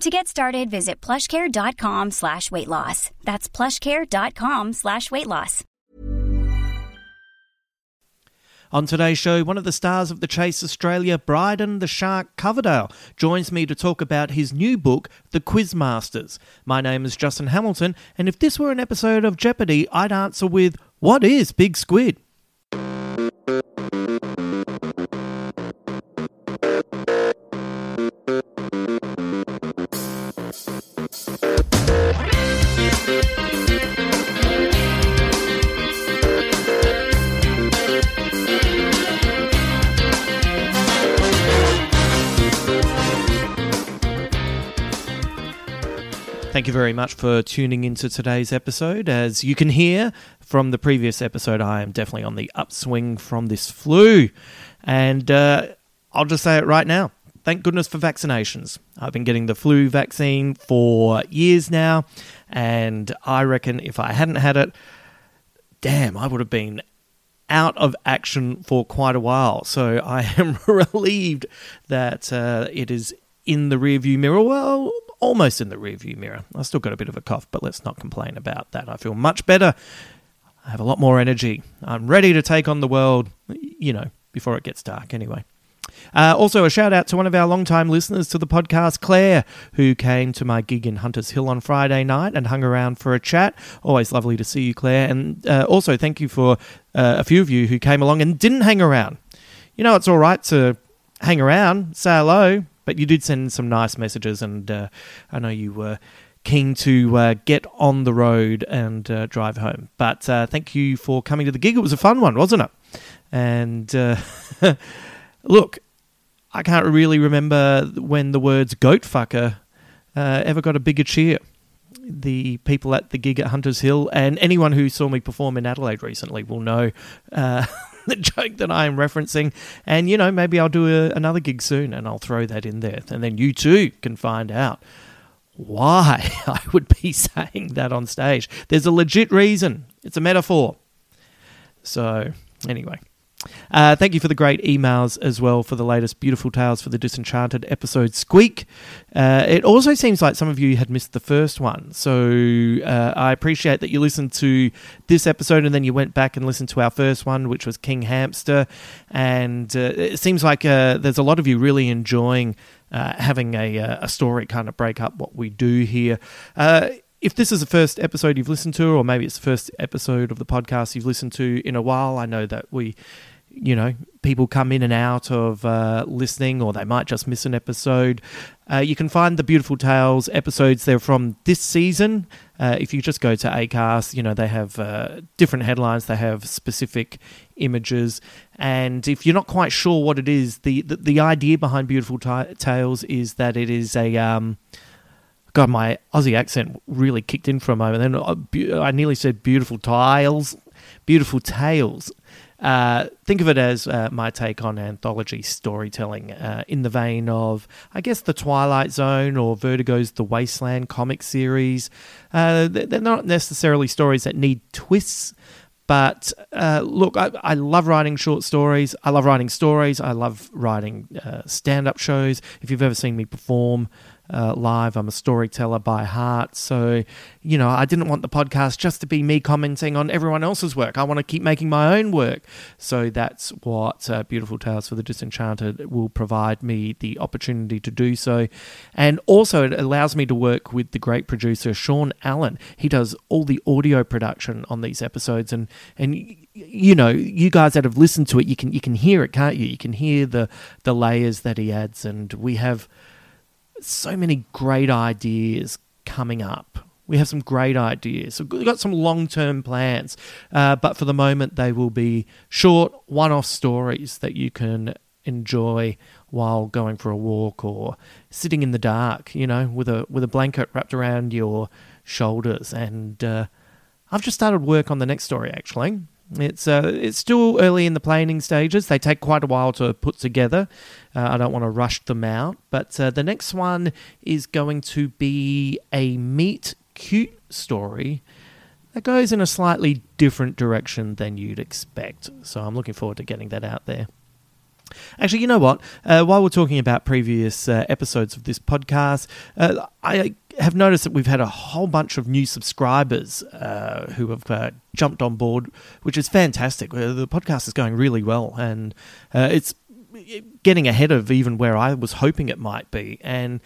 To get started, visit plushcare.com slash weight loss. That's plushcare.com slash weight loss. On today's show, one of the stars of the Chase Australia, Brydon the Shark Coverdale, joins me to talk about his new book, The Quizmasters. My name is Justin Hamilton, and if this were an episode of Jeopardy, I'd answer with, What is Big Squid? Thank you very much for tuning into today's episode. As you can hear from the previous episode, I am definitely on the upswing from this flu. And uh, I'll just say it right now. Thank goodness for vaccinations. I've been getting the flu vaccine for years now, and I reckon if I hadn't had it, damn, I would have been out of action for quite a while. So I am relieved that uh, it is in the rearview mirror. Well, almost in the rearview mirror. I still got a bit of a cough, but let's not complain about that. I feel much better. I have a lot more energy. I'm ready to take on the world, you know, before it gets dark anyway. Uh, also, a shout out to one of our long-time listeners to the podcast, Claire, who came to my gig in Hunters Hill on Friday night and hung around for a chat. Always lovely to see you, Claire. And uh, also, thank you for uh, a few of you who came along and didn't hang around. You know, it's all right to hang around, say hello, but you did send some nice messages, and uh, I know you were keen to uh, get on the road and uh, drive home. But uh, thank you for coming to the gig. It was a fun one, wasn't it? And uh, look, I can't really remember when the words goat fucker uh, ever got a bigger cheer. The people at the gig at Hunters Hill and anyone who saw me perform in Adelaide recently will know the joke that I am referencing. And, you know, maybe I'll do a, another gig soon and I'll throw that in there. And then you too can find out why I would be saying that on stage. There's a legit reason, it's a metaphor. So, anyway. Uh, thank you for the great emails as well for the latest Beautiful Tales for the Disenchanted episode Squeak. Uh, it also seems like some of you had missed the first one. So uh, I appreciate that you listened to this episode and then you went back and listened to our first one, which was King Hamster. And uh, it seems like uh, there's a lot of you really enjoying uh, having a, a story kind of break up what we do here if this is the first episode you've listened to, or maybe it's the first episode of the podcast you've listened to in a while, I know that we you know, people come in and out of uh, listening, or they might just miss an episode. Uh, you can find the Beautiful Tales episodes. They're from this season. Uh, if you just go to Acast, you know they have uh, different headlines. They have specific images, and if you're not quite sure what it is, the the, the idea behind Beautiful T- Tales is that it is a um, God, my Aussie accent really kicked in for a moment. Then uh, I nearly said beautiful tiles, beautiful tales. Uh, think of it as uh, my take on anthology storytelling uh, in the vein of, I guess, The Twilight Zone or Vertigo's The Wasteland comic series. Uh, they're not necessarily stories that need twists, But uh, look, I, I, love writing short stories. I love writing stories. I love writing stand up shows. If you've ever seen me perform, uh, live. I'm a storyteller by heart. So, you know, I didn't want the podcast just to be me commenting on everyone else's work. I want to keep making my own work. So that's what uh, Beautiful Tales for the Disenchanted will provide me the opportunity to do so. And also, it allows me to work with the great producer, Sean Allen. He does all the audio production on these episodes. And, and you know, you guys that have listened to it, you can you can hear it, can't you? You can hear the the layers that he adds, and we have so many great ideas coming up. We have some great ideas. So we've got some long term plans, uh, but for the moment, they will be short, one off stories that you can enjoy while going for a walk or sitting in the dark, you know, with a with a blanket wrapped around your shoulders. And uh, I've just started work on the next story actually. It's uh, it's still early in the planning stages. They take quite a while to put together. Uh, I don't want to rush them out, but uh, the next one is going to be a meet cute story that goes in a slightly different direction than you'd expect. So I'm looking forward to getting that out there. Actually, you know what? Uh, while we're talking about previous uh, episodes of this podcast, uh, I have noticed that we've had a whole bunch of new subscribers uh, who have uh, jumped on board, which is fantastic. Uh, the podcast is going really well, and it's getting ahead of even where I was hoping it might be. And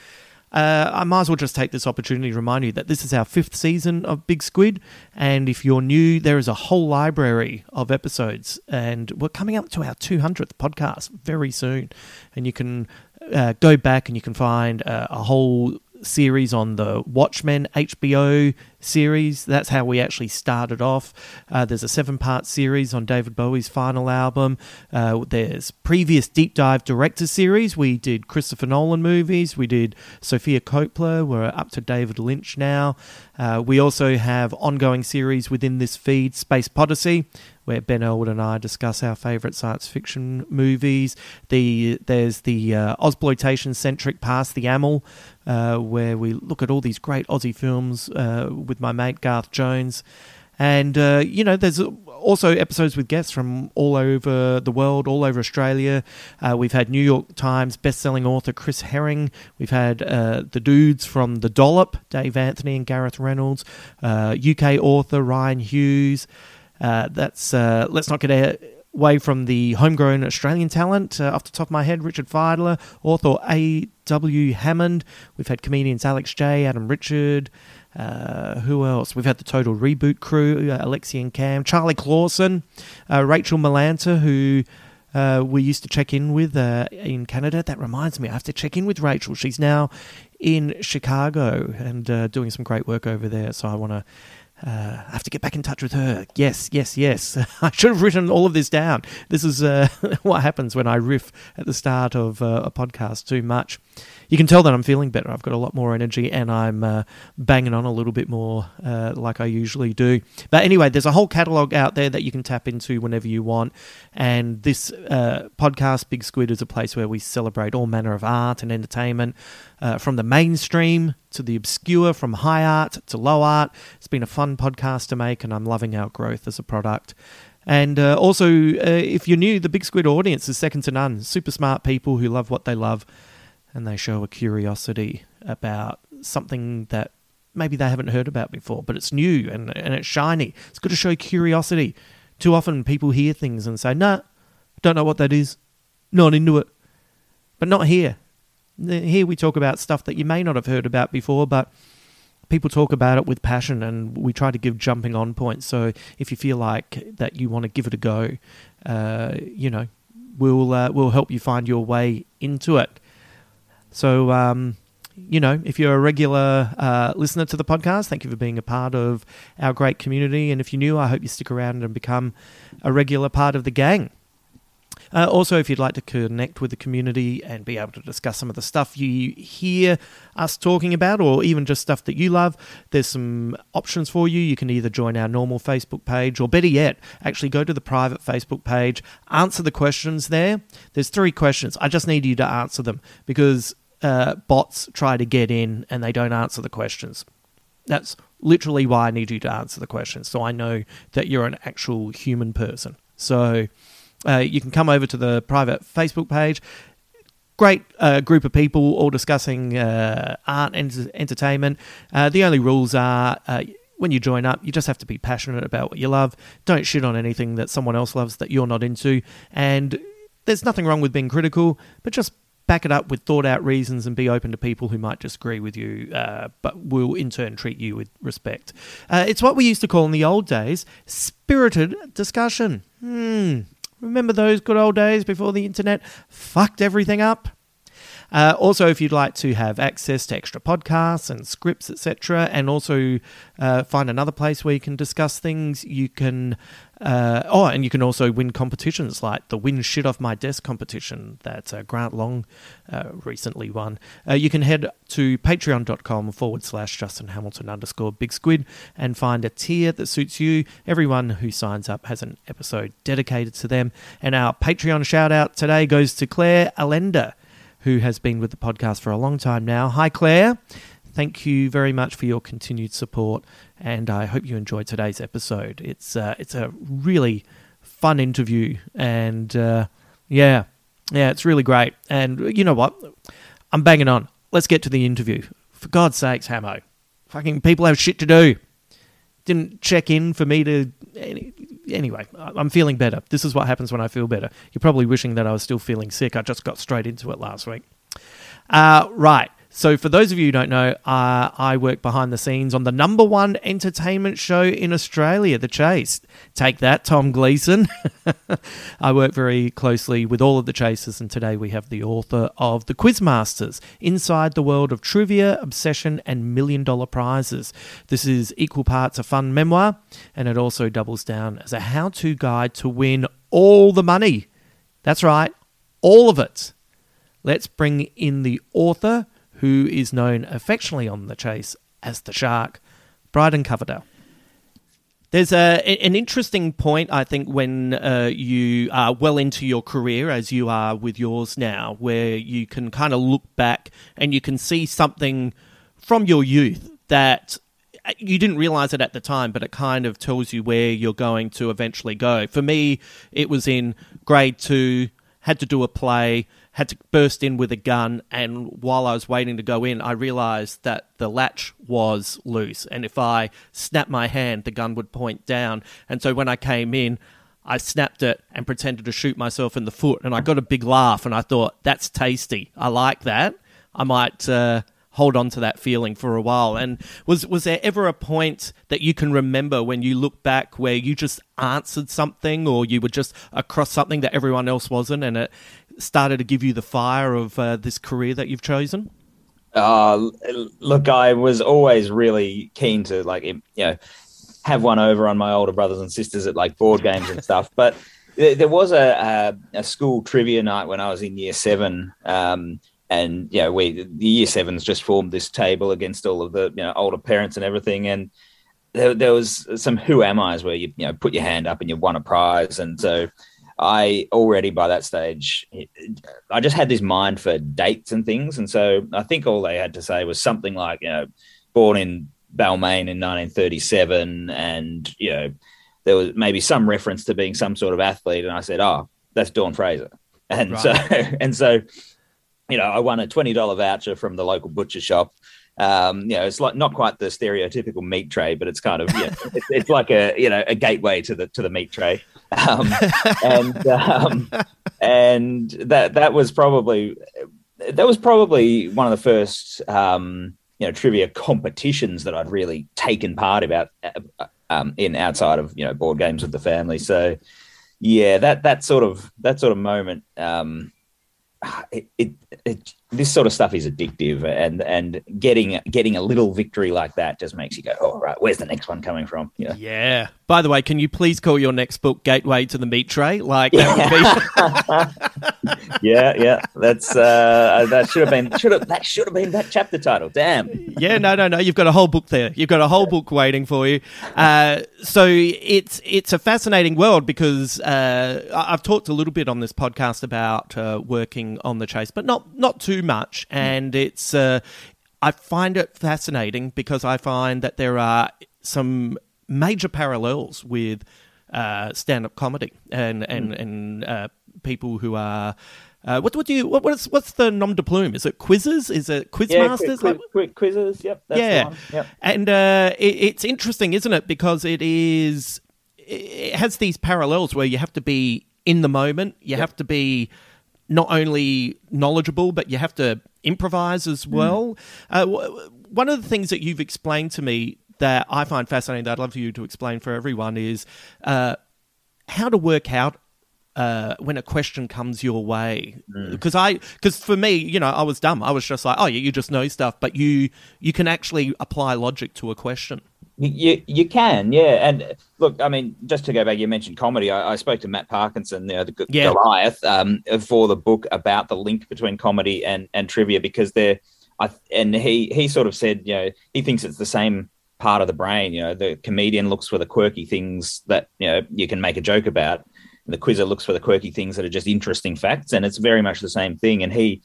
uh, I might as well just take this opportunity to remind you that this is our fifth season of Big Squid. And if you're new, there is a whole library of episodes. And we're coming up to our 200th podcast very soon. And you can uh, go back and you can find uh, a whole series on the Watchmen HBO series. That's how we actually started off. Uh, there's a seven part series on David Bowie's final album. Uh, there's previous deep dive director series. We did Christopher Nolan movies. We did Sofia Coppola. We're up to David Lynch now. Uh, we also have ongoing series within this feed, Space Podyssey, where Ben Elwood and I discuss our favourite science fiction movies. The there's the uh, centric Past the Amel, uh, where we look at all these great Aussie films uh, with my mate Garth Jones. And, uh, you know, there's also episodes with guests from all over the world, all over Australia. Uh, we've had New York Times best-selling author Chris Herring. We've had uh, the dudes from The Dollop, Dave Anthony and Gareth Reynolds. UK uh, author Ryan Hughes. Uh, that's let's not get away from the homegrown Australian talent. Uh, off the top of my head, Richard Fidler, author A.W. Hammond. We've had comedians Alex J, Adam Richard. Uh, who else? We've had the Total Reboot crew, uh, Alexi and Cam, Charlie Clausen, uh, Rachel Malanta, who uh, we used to check in with uh, in Canada. That reminds me, I have to check in with Rachel. She's now in Chicago and uh, doing some great work over there. So I want to uh, I have to get back in touch with her. Yes, yes, yes. I should have written all of this down. This is uh, what happens when I riff at the start of uh, a podcast too much you can tell that I'm feeling better. I've got a lot more energy and I'm uh, banging on a little bit more uh, like I usually do. But anyway, there's a whole catalog out there that you can tap into whenever you want. And this uh, podcast, Big Squid, is a place where we celebrate all manner of art and entertainment. Uh, from the mainstream to the obscure, from high art to low art. It's been a fun podcast to make, and I'm loving our growth as a product. And uh, also, uh, if you're new, the Big Squid audience is second to none. Super smart people who love what they love and they show a curiosity about something that maybe they haven't heard about before, but it's new and, and it's shiny. It's good to show curiosity. Too often people hear things and say, nah, don't know what that is, not into it. But not here. Here we talk about stuff that you may not have heard about before, but people talk about it with passion and we try to give jumping on points. So if you feel like that you want to give it a go, uh, you know, we'll, uh, we'll help you find your way into it. So, um, you know, if you're a regular uh, listener to the podcast, thank you for being a part of our great community. And if you're new, I hope you stick around and become a regular part of the gang. Uh, also, if you'd like to connect with the community and be able to discuss some of the stuff you hear us talking about, or even just stuff that you love, there's some options for you. You can either join our normal Facebook page, or better yet, actually go to the private Facebook page, answer the questions there. There's three questions. I just need you to answer them because uh, bots try to get in and they don't answer the questions. That's literally why I need you to answer the questions, so I know that you're an actual human person. So uh, you can come over to the private Facebook page. Great uh, group of people all discussing uh, art and entertainment. Uh, the only rules are uh, when you join up, you just have to be passionate about what you love. Don't shit on anything that someone else loves that you're not into. And there's nothing wrong with being critical, but just back it up with thought out reasons and be open to people who might disagree with you, uh, but will in turn treat you with respect. Uh, it's what we used to call in the old days spirited discussion. Hmm. Remember those good old days before the internet fucked everything up? Uh, also, if you'd like to have access to extra podcasts and scripts, etc., and also uh, find another place where you can discuss things, you can. Uh, oh, and you can also win competitions like the Win Shit Off My Desk competition that uh, Grant Long uh, recently won. Uh, you can head to patreon.com forward slash Justin Hamilton underscore Big Squid and find a tier that suits you. Everyone who signs up has an episode dedicated to them. And our Patreon shout out today goes to Claire Allender who has been with the podcast for a long time now. Hi, Claire. Thank you very much for your continued support, and I hope you enjoyed today's episode. It's uh, it's a really fun interview, and uh, yeah, yeah, it's really great. And you know what? I'm banging on. Let's get to the interview. For God's sakes, Hamo. Fucking people have shit to do. Didn't check in for me to. Anyway, I'm feeling better. This is what happens when I feel better. You're probably wishing that I was still feeling sick. I just got straight into it last week. Uh, right. So, for those of you who don't know, uh, I work behind the scenes on the number one entertainment show in Australia, The Chase. Take that, Tom Gleeson. I work very closely with all of the chasers, and today we have the author of The Quizmasters Inside the World of Trivia, Obsession, and Million Dollar Prizes. This is equal parts a fun memoir, and it also doubles down as a how to guide to win all the money. That's right, all of it. Let's bring in the author who is known affectionately on the chase as the Shark, Brydon Coverdale. There's a, an interesting point, I think, when uh, you are well into your career, as you are with yours now, where you can kind of look back and you can see something from your youth that uh, you didn't realize it at the time, but it kind of tells you where you're going to eventually go. For me, it was in grade two, had to do a play had to burst in with a gun, and while I was waiting to go in, I realized that the latch was loose, and if I snapped my hand, the gun would point down. And so when I came in, I snapped it and pretended to shoot myself in the foot, and I got a big laugh, and I thought, that's tasty. I like that. I might. Uh, hold on to that feeling for a while. And was was there ever a point that you can remember when you look back where you just answered something or you were just across something that everyone else wasn't, and it started to give you the fire of uh, this career that you've chosen? Uh, look, I was always really keen to like you know have one over on my older brothers and sisters at like board games and stuff. But there was a, a, a school trivia night when I was in year seven. Um, and you know, we the year sevens just formed this table against all of the you know older parents and everything, and there, there was some who am I's where you you know put your hand up and you won a prize, and so I already by that stage, I just had this mind for dates and things. And so I think all they had to say was something like, you know, born in Balmain in 1937. And, you know, there was maybe some reference to being some sort of athlete. And I said, oh, that's Dawn Fraser. And right. so, and so, you know, I won a $20 voucher from the local butcher shop. Um, you know, it's like not quite the stereotypical meat tray, but it's kind of, yeah, it's, it's like a, you know, a gateway to the, to the meat tray. Um, and um, and that that was probably that was probably one of the first um, you know trivia competitions that I'd really taken part about uh, um, in outside of you know board games with the family. So yeah, that that sort of that sort of moment. Um, it, it, it this sort of stuff is addictive and and getting getting a little victory like that just makes you go oh right where's the next one coming from? Yeah. Yeah. By the way can you please call your next book gateway to the meat tray? Like that would be yeah yeah. That's uh that should have been should have that should have been that chapter title. Damn. Yeah no no no. You've got a whole book there. You've got a whole book waiting for you. Uh so it's it's a fascinating world because uh i've talked a little bit on this podcast about uh, working on the chase but not not too much, and it's uh, I find it fascinating because I find that there are some major parallels with uh, stand-up comedy and and Mm. and uh, people who are. Uh, what what do you what, what's what's the nom de plume? Is it quizzes? Is it quiz Yeah, masters? quiz, Like- quiz, quizzes. Yep. That's yeah, The one. Yep. and uh, it, it's interesting, isn't it? Because it is it has these parallels where you have to be in the moment. You have to be not only knowledgeable, but you have to improvise as Mm. well. Uh, one of the things that you've explained to me that I find fascinating, that I'd love for you to explain for everyone, is uh, how to work out uh, when a question comes your way. Because I, because for me, you know, I was dumb. I was just like, oh, yeah, you just know stuff, but you you can actually apply logic to a question. You, you can, yeah. And look, I mean, just to go back, you mentioned comedy. I, I spoke to Matt Parkinson, you know, the Yeah. Goliath, um, for the book about the link between comedy and and trivia because they're, I and he he sort of said, you know, he thinks it's the same part of the brain. You know, the comedian looks for the quirky things that you know you can make a joke about. And the quizzer looks for the quirky things that are just interesting facts, and it's very much the same thing. And he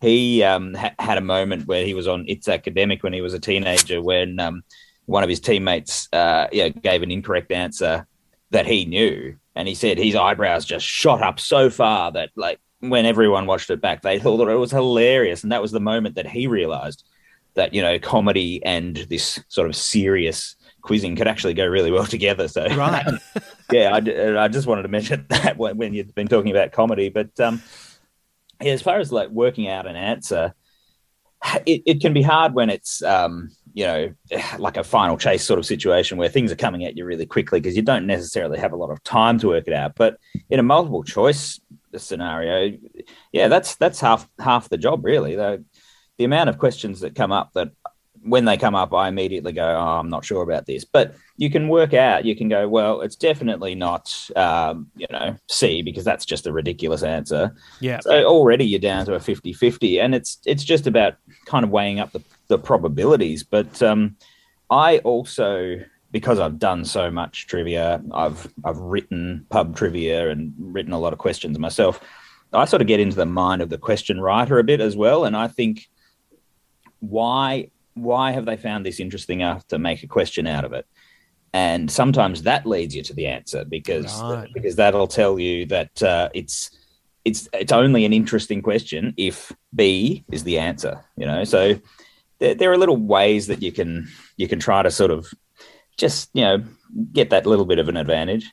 he um, ha- had a moment where he was on It's Academic when he was a teenager when um, one of his teammates uh, gave an incorrect answer that he knew. And he said his eyebrows just shot up so far that, like, when everyone watched it back, they thought that it was hilarious. And that was the moment that he realized that, you know, comedy and this sort of serious quizzing could actually go really well together. So, Right. yeah, I, I just wanted to mention that when, when you've been talking about comedy. But um, yeah, as far as like working out an answer, it, it can be hard when it's um, you know like a final chase sort of situation where things are coming at you really quickly because you don't necessarily have a lot of time to work it out. But in a multiple choice scenario, yeah, that's that's half half the job really. The, the amount of questions that come up that when they come up, I immediately go, "Oh, I'm not sure about this." But you can work out. You can go, "Well, it's definitely not, um, you know, C because that's just a ridiculous answer." Yeah. So already you're down to a 50-50 and it's it's just about kind of weighing up the, the probabilities. But um, I also because I've done so much trivia, I've I've written pub trivia and written a lot of questions myself. I sort of get into the mind of the question writer a bit as well, and I think why why have they found this interesting enough to make a question out of it? And sometimes that leads you to the answer because Right. because that'll tell you that uh, it's it's it's only an interesting question if B is the answer. You know, so there, there are little ways that you can you can try to sort of just you know get that little bit of an advantage.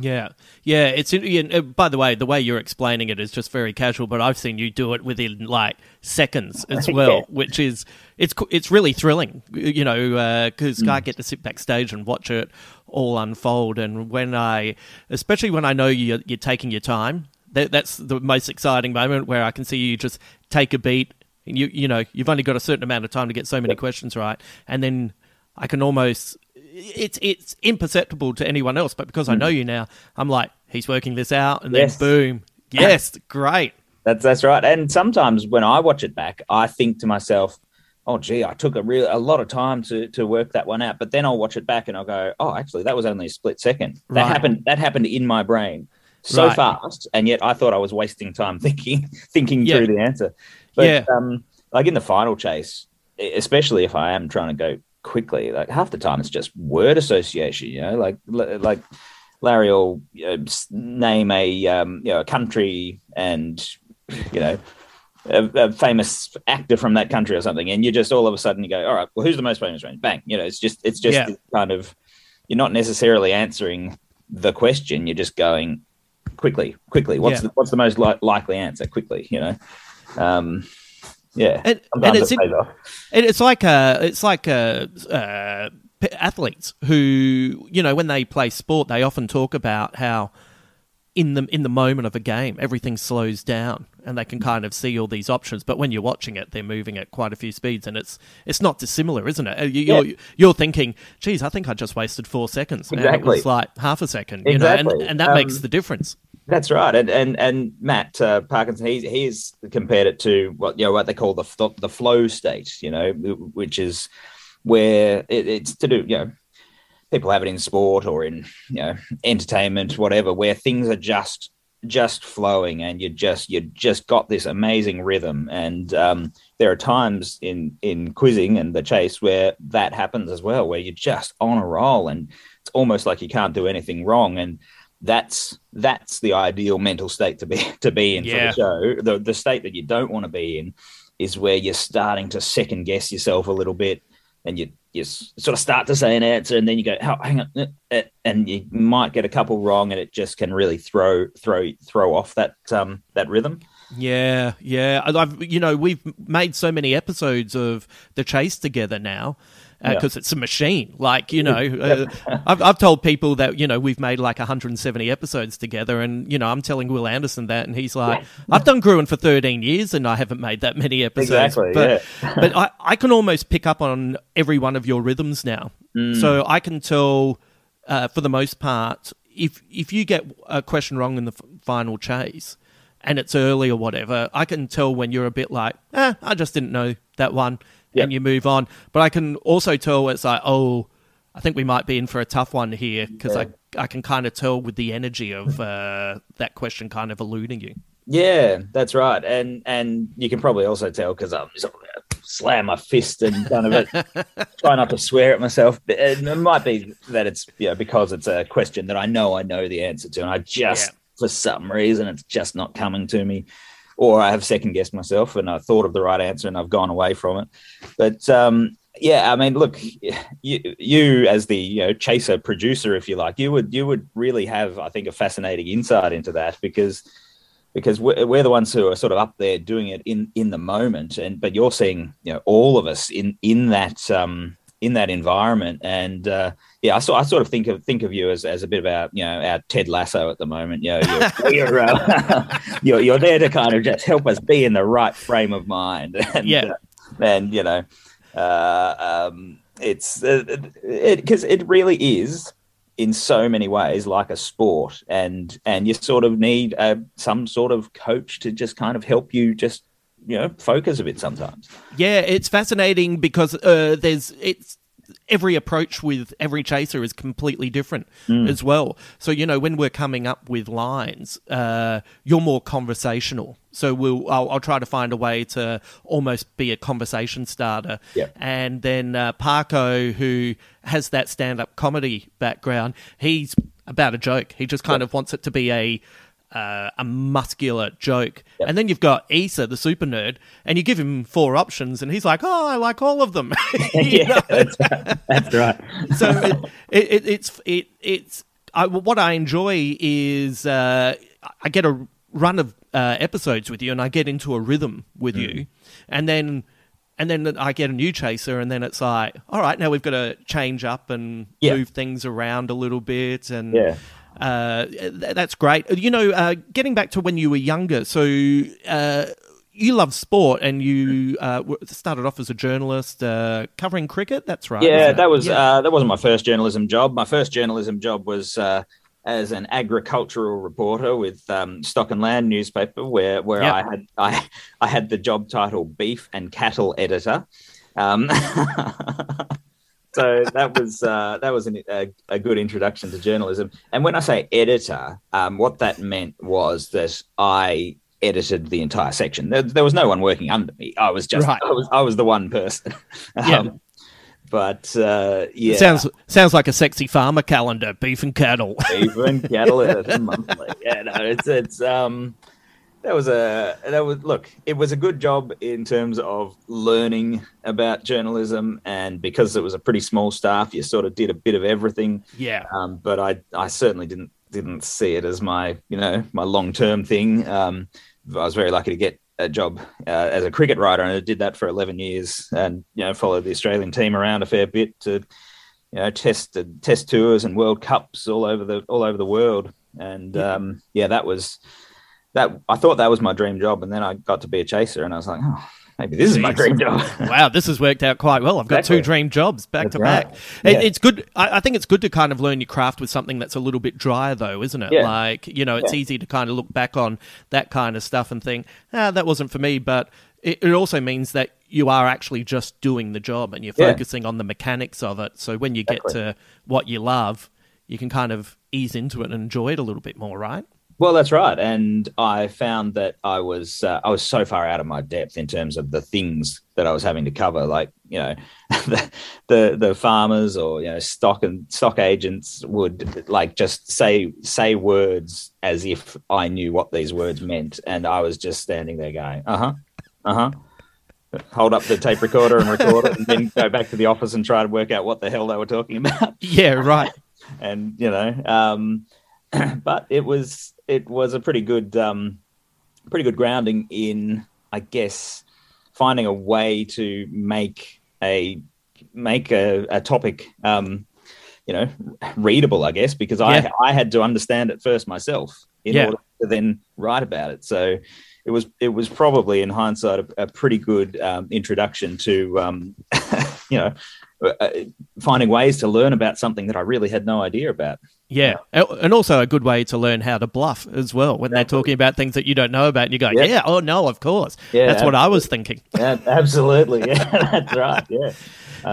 Yeah, yeah. It's yeah, uh, by the way, the way you're explaining it is just very casual, but I've seen you do it within like seconds as well, Yeah. which is it's it's really thrilling, you know, because I get to sit backstage and watch it all unfold. And when I, especially when I know you're, you're taking your time, that, that's the most exciting moment where I can see you just take a beat. You you know you've only got a certain amount of time to get so many questions right, and then I can almost it's it's imperceptible to anyone else, but because I hmm. know you now, I'm like, he's working this out, and then boom, yes, great, That's that's right. And sometimes when I watch it back, I think to myself, "Oh, gee, I took a real a lot of time to to work that one out." But then I'll watch it back and I'll go, "Oh, actually, that was only a split second. That Right. happened. That happened in my brain so Right. fast, and yet I thought I was wasting time thinking thinking Yeah. through the answer." But Yeah. um, like in the final chase, especially if I am trying to go quickly, like half the time it's just word association. You know, like like Larry will you know, name a um, you know a country and you know a, a famous actor from that country or something, and you just all of a sudden you go, all right, well, who's the most famous one? Bang, you know, it's just it's just Yeah. kind of you're not necessarily answering the question, you're just going quickly, quickly. What's Yeah. the, what's the most li- likely answer? Quickly, you know. Um, yeah, And- and it's it in- pays off. And it's like uh, it's like uh, uh, athletes who you know when they play sport, they often talk about how in the in the moment of a game, everything slows down and they can kind of see all these options. But when you're watching it, they're moving at quite a few speeds, and it's it's not dissimilar, isn't it? Uh, you- You're Yeah. you're thinking, "Geez, I think I just wasted four seconds." And it Exactly. was like half a second, you know, and, and that Um, makes the difference. That's right, and and and Matt uh, Parkinson, he's he's compared it to what you know what they call the the flow state, you know, which is where it, it's to do, you know, people have it in sport or in you know entertainment, whatever, where things are just just flowing and you just you just got this amazing rhythm. And um, there are times in in quizzing and the chase where that happens as well where you're just on a roll and it's almost like you can't do anything wrong. And that's that's the ideal mental state to be to be in Yeah. for the show the the state that you don't want to be in is where you're starting to second guess yourself a little bit and you you sort of start to say an answer and then you go oh, hang on uh, uh," and you might get a couple wrong and it just can really throw throw throw off that um that rhythm Yeah, yeah. I've you know we've made so many episodes of the chase together now because it's a machine. Like you know, uh, I've I've told people that you know we've made like 170 episodes together, and you know I'm telling Will Anderson that, and he's like, I've done Gruen for 13 years, and I haven't made that many episodes. Exactly, But yeah. but I I can almost pick up on every one of your rhythms now, Mm. so I can tell uh, for the most part if if you get a question wrong in the f- final chase and it's early or whatever, I can tell when you're a bit like, eh, I just didn't know that one, Yep. and you move on. But I can also tell it's like, oh, I think we might be in for a tough one here because I I can kind of tell with the energy of uh, that question kind of eluding you. Yeah, that's right, and and you can probably also tell because I'm sort of slam my fist and kind of try not to swear at myself. But it might be that it's you know because it's a question that I know I know the answer to, and I just Yeah. for some reason it's just not coming to me, or I have second guessed myself and I thought of the right answer and I've gone away from it. But um, yeah, I mean, look, you you as the you know chaser producer, if you like, you would you would really have I think a fascinating insight into that because because we're, we're the ones who are sort of up there doing it in in the moment and but you're seeing you know all of us in in that um in that environment and uh yeah i sort, I sort of think of think of you as, as a bit of our you know our ted lasso at the moment. You know you're you're, uh, you're, you're there to kind of just help us be in the right frame of mind. And Yeah. uh, and you know uh um it's because it, 'cause it really is in so many ways like a sport. And and you sort of need uh, some sort of coach to just kind of help you just you know focus a bit sometimes. Yeah, it's fascinating because uh, there's it's every approach with every chaser is completely different as well. So you know when we're coming up with lines, uh, you're more conversational. So we'll I'll, I'll try to find a way to almost be a conversation starter. Yep. And then uh, Parko, who has that stand-up comedy background, he's about a joke. He just kind of wants it to be a uh, a muscular joke. Yep. And then you've got Issa, the super nerd, and you give him four options, and he's like, "Oh, I like all of them." Yeah that's right. that's right so it, it, it, it's it, it's I, what I enjoy is uh, I get a run of uh, episodes with you, and I get into a rhythm with Mm. you, and then and then I get a new chaser, and then it's like, all right, now we've got to change up and Yeah. move things around a little bit, and Yeah. Uh, th- that's great. You know, uh, getting back to when you were younger, so. Uh, you love sport, and you uh, started off as a journalist uh, covering cricket. That's right. yeah that was Yeah. uh that wasn't my first journalism job my first journalism job was uh as an agricultural reporter with um, Stock and Land newspaper, where where Yep. I had I I had the job title beef and cattle editor, um, so that was uh, that was an, a, a good introduction to journalism. And when I say editor, um, what that meant was that I edited the entire section. There, there was no one working under me. I was just Right. I was I was the one person. Yeah. Um, but uh, yeah, Sounds sounds like a sexy farmer calendar, beef and cattle. even cattle editor monthly. Yeah, no, it's it's um that was a that was look, it was a good job in terms of learning about journalism and because it was a pretty small staff, you sort of did a bit of everything. yeah. Um, but I I certainly didn't didn't see it as my you know my long term thing. Um, I was very lucky to get a job uh, as a cricket writer, and I did that for eleven years, and you know followed the Australian team around a fair bit to you know test test tours and World Cups all over the all over the world, and um, yeah, that was that. I thought that was my dream job, and then I got to be a chaser, and I was like, oh, maybe this is my dream job. Wow, this has worked out quite well. I've got two dream jobs back That's to right. back. It, Yeah. It's good. I, I think it's good to kind of learn your craft with something that's a little bit drier, though, isn't it? Yeah. Like you know, it's Yeah. easy to kind of look back on that kind of stuff and think, ah, that wasn't for me. But it, it also means that you are actually just doing the job and you're focusing on the mechanics of it. So when you get to what you love, you can kind of ease into it and enjoy it a little bit more, right? Well, that's right, and I found that I was uh, I was so far out of my depth in terms of the things that I was having to cover, like you know, the, the the farmers or you know stock and stock agents would like just say say words as if I knew what these words meant, and I was just standing there going, uh huh, uh huh. Hold up the tape recorder and record it, and then go back to the office and try to work out what the hell they were talking about. Yeah, right. and you know, um, but it was it was a pretty good um, pretty good grounding in, I guess, finding a way to make a make a, a topic, um, you know, readable. I guess because Yeah. I I had to understand it first myself in Yeah. order to then write about it. So it was it was probably in hindsight a, a pretty good um, introduction to um, you know uh, finding ways to learn about something that I really had no idea about. Yeah, and also a good way to learn how to bluff as well when they're talking about things that you don't know about. And you go, Yeah. yeah, oh no, of course. Yeah, That's what I was thinking. Yeah, absolutely. Yeah, that's right. Yeah.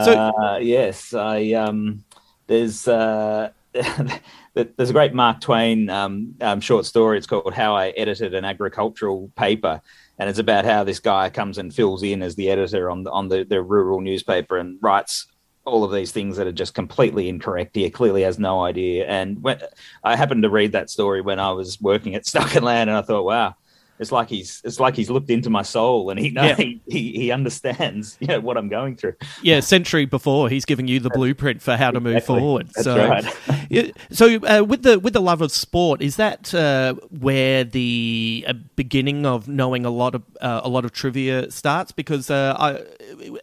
So- uh, yes, I um, there's uh, there's a great Mark Twain um, um, short story. It's called "How I Edited an Agricultural Paper," and it's about how this guy comes and fills in as the editor on the, on the, the rural newspaper and writes all of these things that are just completely incorrect. here clearly has no idea. And when I happened to read that story when I was working at Stock and Land, and I thought, wow. It's like he's it's like he's looked into my soul and he knows Yeah. he, he understands you know what I'm going through. Yeah, century before he's giving you the blueprint for how to move Exactly. forward. That's so, right. So uh, with the with the love of sport, is that uh, where the uh, beginning of knowing a lot of uh, a lot of trivia starts? Because uh, I,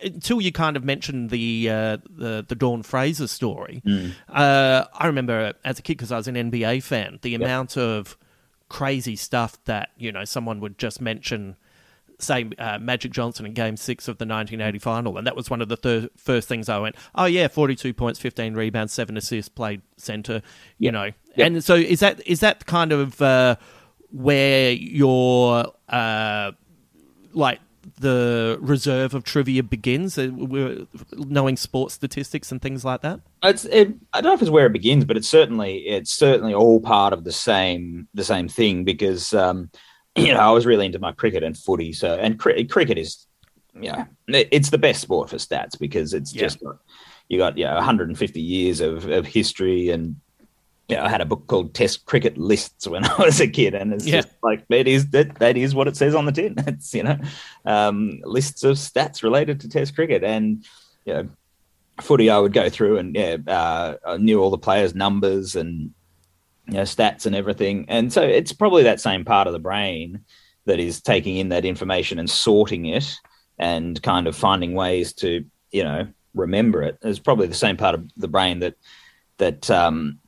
until you kind of mentioned the uh, the the Dawn Fraser story, uh, I remember as a kid because I was an NBA fan, the amount of crazy stuff that you know someone would just mention say uh, Magic Johnson in Game Six of the 1980 final, and that was one of the thir- first things I went, oh yeah, 42 points, 15 rebounds, seven assists, played center, you know. Yep. And so is that is that kind of uh, where your uh, like the reserve of trivia begins, uh, we're- knowing sports statistics and things like that? It's it, I don't know if it's where it begins, but it's certainly it's certainly all part of the same the same thing because um, you know I was really into my cricket and footy. So and cri- cricket is you know it's the best sport for stats because it's Yeah. just you got you know 150 years of, of history and you know, I had a book called Test Cricket Lists when I was a kid, and it's Yeah. just like it is that that is what it says on the tin. It's you know um, lists of stats related to Test cricket, and you know footy I would go through and yeah, uh, I knew all the players' numbers and you know stats and everything. And so it's probably that same part of the brain that is taking in that information and sorting it and kind of finding ways to you know remember it. It's probably the same part of the brain that that um,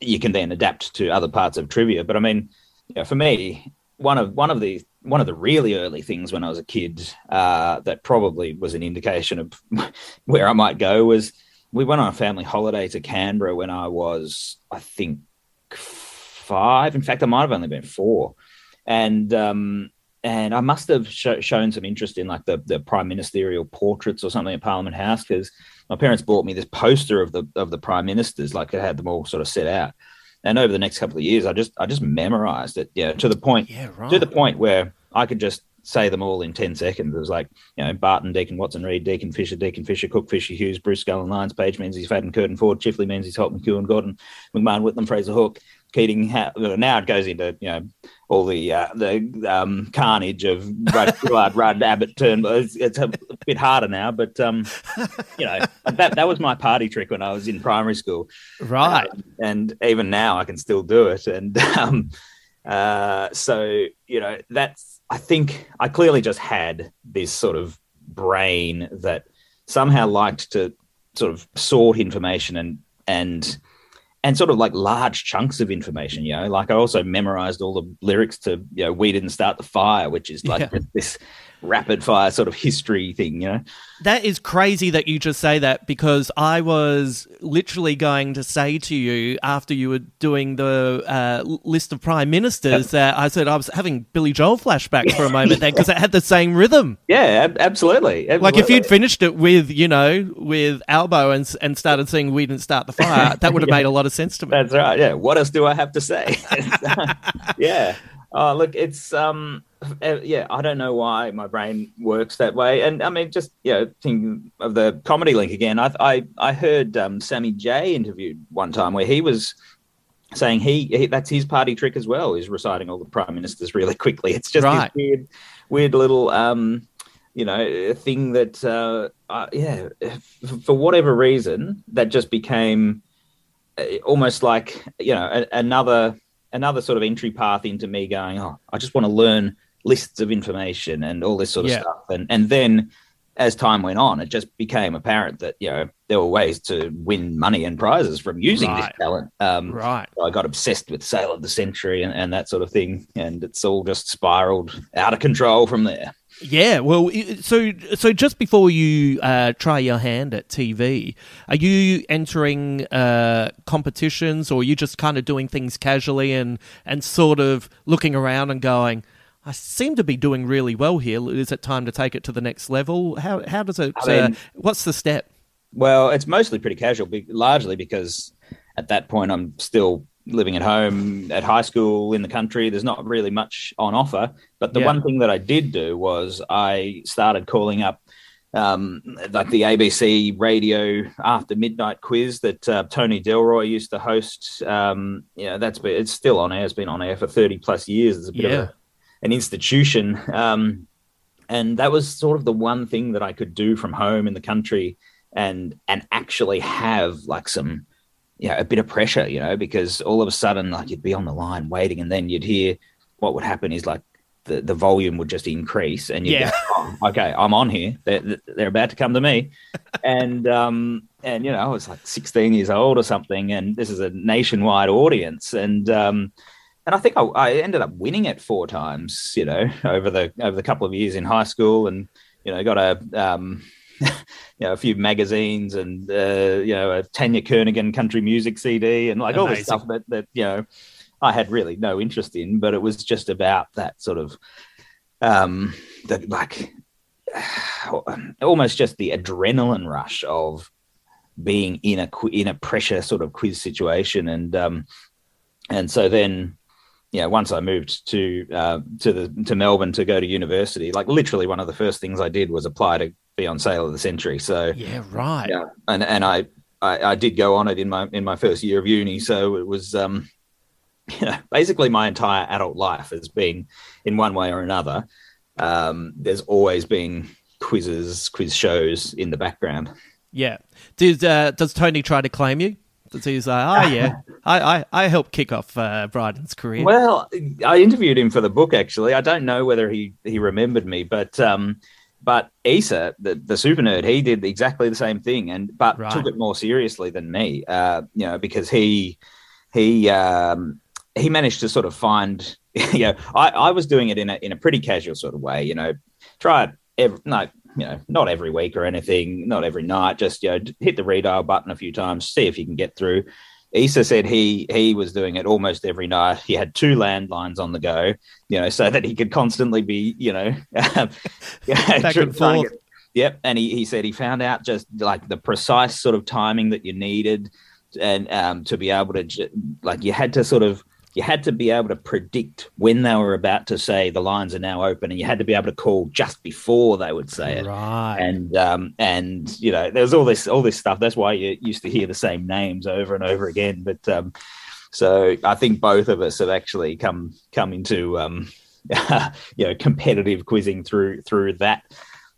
you can then adapt to other parts of trivia. But I mean, you know, for me, one of one of the one of the really early things when I was a kid uh, that probably was an indication of where I might go was we went on a family holiday to Canberra when I was, I think, five. In fact, I might have only been four, and um, and I must have sho- shown some interest in like the the prime ministerial portraits or something at Parliament House because my parents bought me this poster of the of the prime ministers, like it had them all sort of set out. And over the next couple of years, I just I just memorized it, yeah, to the point Yeah, right. to the point where I could just say them all in 10 seconds. It was like, you know, Barton, Deakin, Watson, Reid, Deakin, Fisher, Deakin, Fisher, Cook, Fisher, Hughes, Bruce, Scullin, Lyons, Page, Menzies, Fadden, Curtin, Forde, Chifley, Menzies, Holt, McEwen, Gorton, McMahon, Whitlam, Fraser, Hawke, Keating. Ha- now it goes into, you know, all the uh, the um, carnage of Rudd, Rudd, Rudd, Abbott, Turnbull. It's, it's a bit harder now, but, um, you know, that, that was my party trick when I was in primary school Right. Um, and even now I can still do it. And um, uh, so you know, that's I think I clearly just had this sort of brain that somehow liked to sort of sort information and and and sort of like large chunks of information. You know, like I also memorized all the lyrics to you know "We Didn't Start the Fire," which is like Yeah. this rapid fire sort of history thing, you know. That is crazy that you just say that because I was literally going to say to you after you were doing the uh, list of prime ministers that I said I was having Billy Joel flashbacks for a moment there because it had the same rhythm. Yeah, ab- absolutely. absolutely. Like if you'd finished it with you know with Albo and and started saying we didn't start the fire, that would have Yeah. made a lot of sense to me. That's right. Yeah. What else do I have to say? yeah. Oh, look, it's um, uh, yeah. I don't know why my brain works that way, and I mean, just you know, thinking of the comedy link again. I I, I heard um, Sammy J interviewed one time where he was saying he, he that's his party trick as well is reciting all the prime ministers really quickly. It's just Right. this weird, weird little um, you know, thing that uh, uh, yeah, for whatever reason that just became uh, almost like you know a, another another sort of entry path into me going oh i just want to learn lists of information and all this sort of Yeah. stuff and and then as time went on it just became apparent that you know there were ways to win money and prizes from using Right. this talent um Right. I got obsessed with Sale of the Century and, and that sort of thing, and it's all just spiraled out of control from there. Yeah, well, so so just before you uh, try your hand at TV, are you entering uh, competitions, or are you just kind of doing things casually and and sort of looking around and going, I seem to be doing really well here. Is it time to take it to the next level? How how does it? I uh, what's the step? Well, it's mostly pretty casual, largely because at that point I'm still living at home at high school in the country. There's not really much on offer. But the Yeah. one thing that I did do was I started calling up um, like the ABC radio after midnight quiz that uh, Tony Delroy used to host. Um, you know, that's been, it's still on air. It's been on air for 30 plus years. It's a bit Yeah. of a, an institution. Um, and that was sort of the one thing that I could do from home in the country and and actually have like some you know a bit of pressure you know because all of a sudden like you'd be on the line waiting and then you'd hear what would happen is like the, the volume would just increase and you Yeah. go oh, okay i'm on here they're, they're about to come to me and um and you know i was like 16 years old or something and this is a nationwide audience and um and I think I, I ended up winning it four times, you know, over the over the couple of years in high school, and you know, got a um, you know a few magazines and uh, you know a Tanya Kernaghan country music CD and like all Amazing. this stuff that that you know I had really no interest in, but it was just about that sort of um, the like almost just the adrenaline rush of being in a in a pressure sort of quiz situation and um and so then you know once i moved to uh to the to melbourne to go to university like literally one of the first things i did was apply to be on sale of the century so Yeah, right. yeah and and I, I i did go on it in my in my first year of uni so it was um you know basically my entire adult life has been in one way or another um there's always been quizzes quiz shows in the background Yeah. Does uh, does Tony try to claim you? Does he say, "Oh yeah, I I, I helped kick off uh, Brydon's career"? Well, I interviewed him for the book. Actually, I don't know whether he he remembered me, but um, but Issa, the the super nerd, he did exactly the same thing, and but Right. took it more seriously than me. Uh, you know, because he he um he managed to sort of find. You know, I I was doing it in a in a pretty casual sort of way. You know, try it every no. You know, not every week or anything, not every night. Just you know, hit the redial button a few times, see if you can get through. Issa said he he was doing it almost every night. He had two landlines on the go, you know, so that he could constantly be, you know, Back and forth. Yep, and he, he said he found out just like the precise sort of timing that you needed, and um, to be able to like you had to sort of you had to be able to predict when they were about to say the lines are now open, and you had to be able to call just before they would say it right. and um, and you know there's all this all this stuff. That's why you used to hear the same names over and over again. But um, so I think both of us have actually come come into um, you know competitive quizzing through through that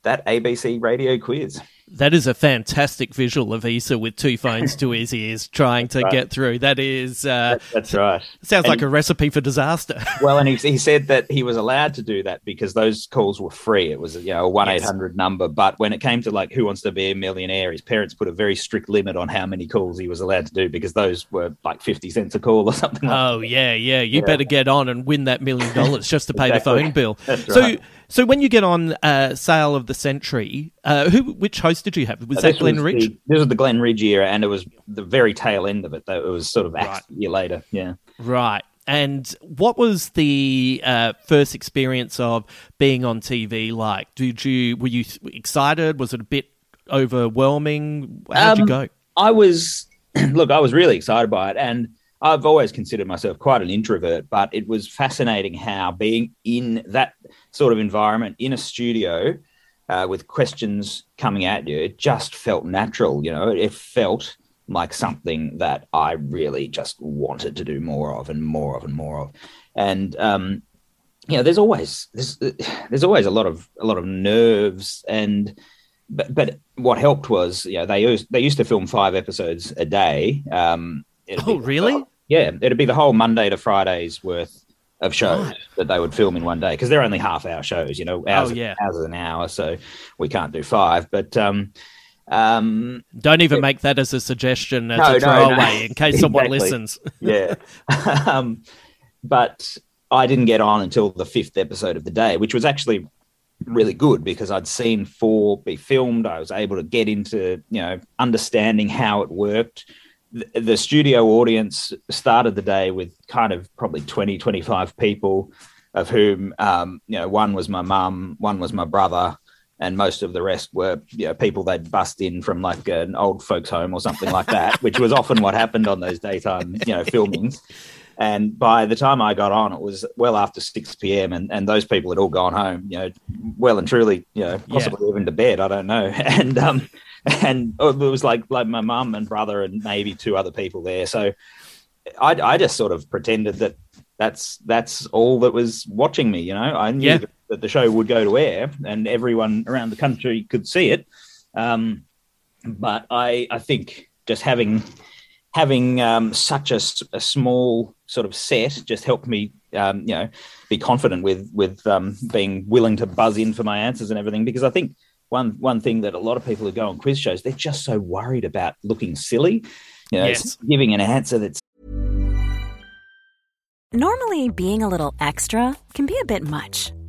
that ABC radio quiz. That is a fantastic visual of Issa with two phones to his ears trying to right. get through. That is, uh, That's, that's right. sounds And- like a recipe for disaster. Well, and he, he said that he was allowed to do that because those calls were free. It was you know a one eight hundred number. But when it came to like who wants to be a millionaire, his parents put a very strict limit on how many calls he was allowed to do because those were like fifty cents a call or something. like Oh yeah, yeah. You Yeah. better get on and win that million dollars just to pay Exactly. the phone bill. That's so, right. So when you get on uh, Sale of the Century, uh, who, which host did you have? Was that This Glenn was Ridge? The, this was the Glenn Ridge era, and it was the very tail end of it. Though it was sort of Right. a year later. Yeah. Right. And what was the uh, first experience of being on TV like? Did you were you excited? Was it a bit overwhelming? How'd you Um, go? I was look, I was really excited by it, and I've always considered myself quite an introvert, but it was fascinating how being in that sort of environment in a studio uh, with questions coming at you, it just felt natural. You know, it felt like something that I really just wanted to do more of and more of and more of, and um, you know, there's always there's there's always a lot of a lot of nerves and but but what helped was you know they used they used to film five episodes a day. Um, Oh, really? Yeah, it'd be the whole Monday to Fridays worth of shows that they would film in one day because they're only half hour shows. You know, hours, Oh, yeah. ours is an hour, so we can't do five. But um, um, Don't even make that as a suggestion as No, a throwaway no. in case someone listens. yeah. um, but I didn't get on until the fifth episode of the day, which was actually really good because I'd seen four be filmed. I was able to get into, you know, understanding how it worked. The, studio audience started the day with kind of probably 20, 25 people, of whom, um, you know, one was my mum, one was my brother, and most of the rest were you know, people they'd bust in from like an old folks home or something like that, which was often what happened on those daytime, you know, filmings. And by the time I got on, it was well after six p.m. and, and those people had all gone home, you know, well and truly, you know, possibly even to bed. I don't know. And um, and it was like like my mum and brother and maybe two other people there. So I I just sort of pretended that that's that's all that was watching me. You know, I knew Yeah. that the show would go to air and everyone around the country could see it. Um, but I I think just having having um, such a small sort of set just helped me um, you know be confident with with um, being willing to buzz in for my answers and everything because I think one one thing that a lot of people who go on quiz shows they're just so worried about looking silly you know Yes. giving an answer that's Normally, being a little extra can be a bit much,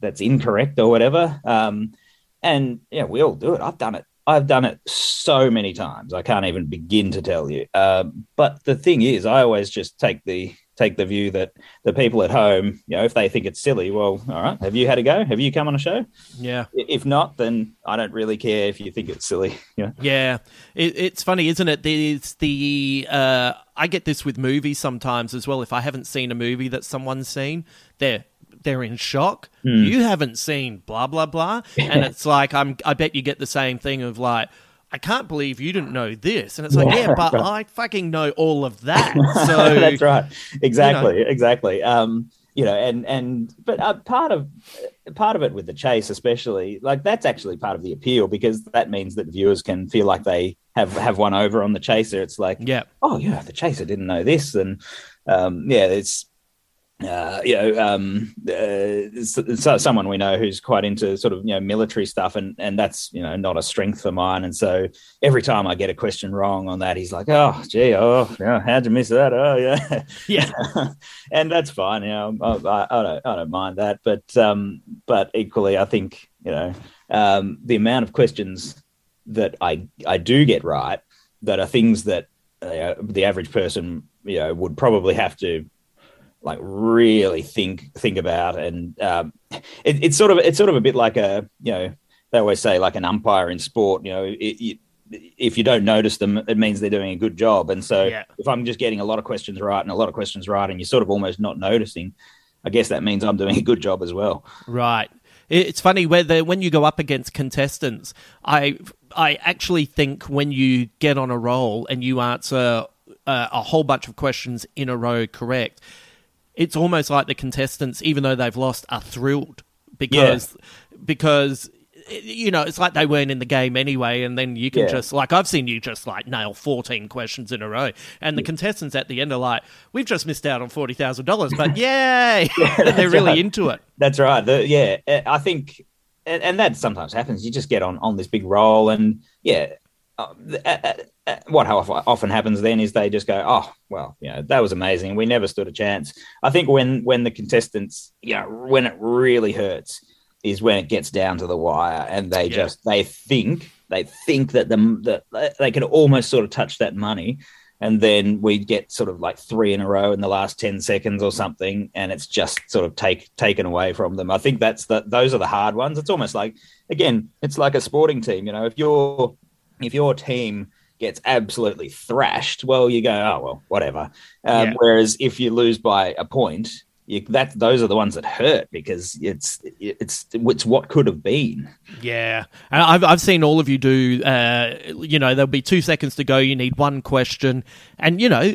That's incorrect or whatever. Um, and yeah, we all do it. I've done it. I've done it so many times. I can't even begin to tell you. Um, but the thing is, I always just take the take the view that the people at home, you know, if they think it's silly, well, all right. Have you had a go? Have you come on a show? Yeah. If not, then I don't really care if you think it's silly. You know? Yeah, it, it's funny, isn't it? It's the uh, I get this with movies sometimes as well. If I haven't seen a movie that someone's seen, they're they're in shock. You haven't seen blah blah blah, and it's like I'm. I bet you get the same thing of like. I can't believe you didn't know this, and it's like, yeah, but I fucking know all of that. So that's right exactly exactly um you know and and but uh, part of part of it with the chase especially like that's actually part of the appeal because that means that viewers can feel like they have have one over on the chaser it's like yeah, oh yeah the chaser didn't know this and um yeah it's uh, you know, um, uh, so someone we know who's quite into sort of you know military stuff, and and that's you know not a strength for mine. And so every time I get a question wrong on that, he's like, "Oh, gee, oh, yeah, how'd you miss that? Oh, yeah, Yeah. and that's fine. You know, I, I, I don't I don't mind that, but um, but equally, I think you know um, the amount of questions that I I do get right that are things that uh, the average person you know would probably have to like really think think about and um, it, it's sort of it's sort of a bit like a you know they always say like an umpire in sport you know it, it, if you don't notice them it means they're doing a good job and so Yeah. if i'm just getting a lot of questions right and a lot of questions right and you're sort of almost not noticing i guess that means i'm doing a good job as well Right. It's funny whether when you go up against contestants, I I actually think when you get on a roll and you answer uh, a whole bunch of questions in a row correct, it's almost like the contestants, even though they've lost, are thrilled because because you know it's like they weren't in the game anyway, and then you can Yeah. just like I've seen you just like nail fourteen questions in a row, and the contestants at the end are like, "We've just missed out on forty thousand dollars, but yay!" they're really right. into it. That's right. The, yeah, uh, I think, and, and that sometimes happens. You just get on on this big roll, and yeah, Uh, uh, uh, what often- often happens then is they just go, oh well, you know, that was amazing. We never stood a chance. I think when when the contestants, you know, when it really hurts is when it gets down to the wire, and they Yeah. just they think they think that the that they can almost sort of touch that money. And then we get sort of like three in a row in the last ten seconds or something, and it's just sort of take taken away from them. I think that's the those are the hard ones. It's almost like again, it's like a sporting team. You know, if your if your team gets absolutely thrashed, well, you go, oh well, whatever. Um, Yeah. Whereas if you lose by a point, you, that those are the ones that hurt because it's it's it's what could have been. Yeah, and I've I've seen all of you do. Uh, you know, there'll be two seconds to go. You need one question, and you know,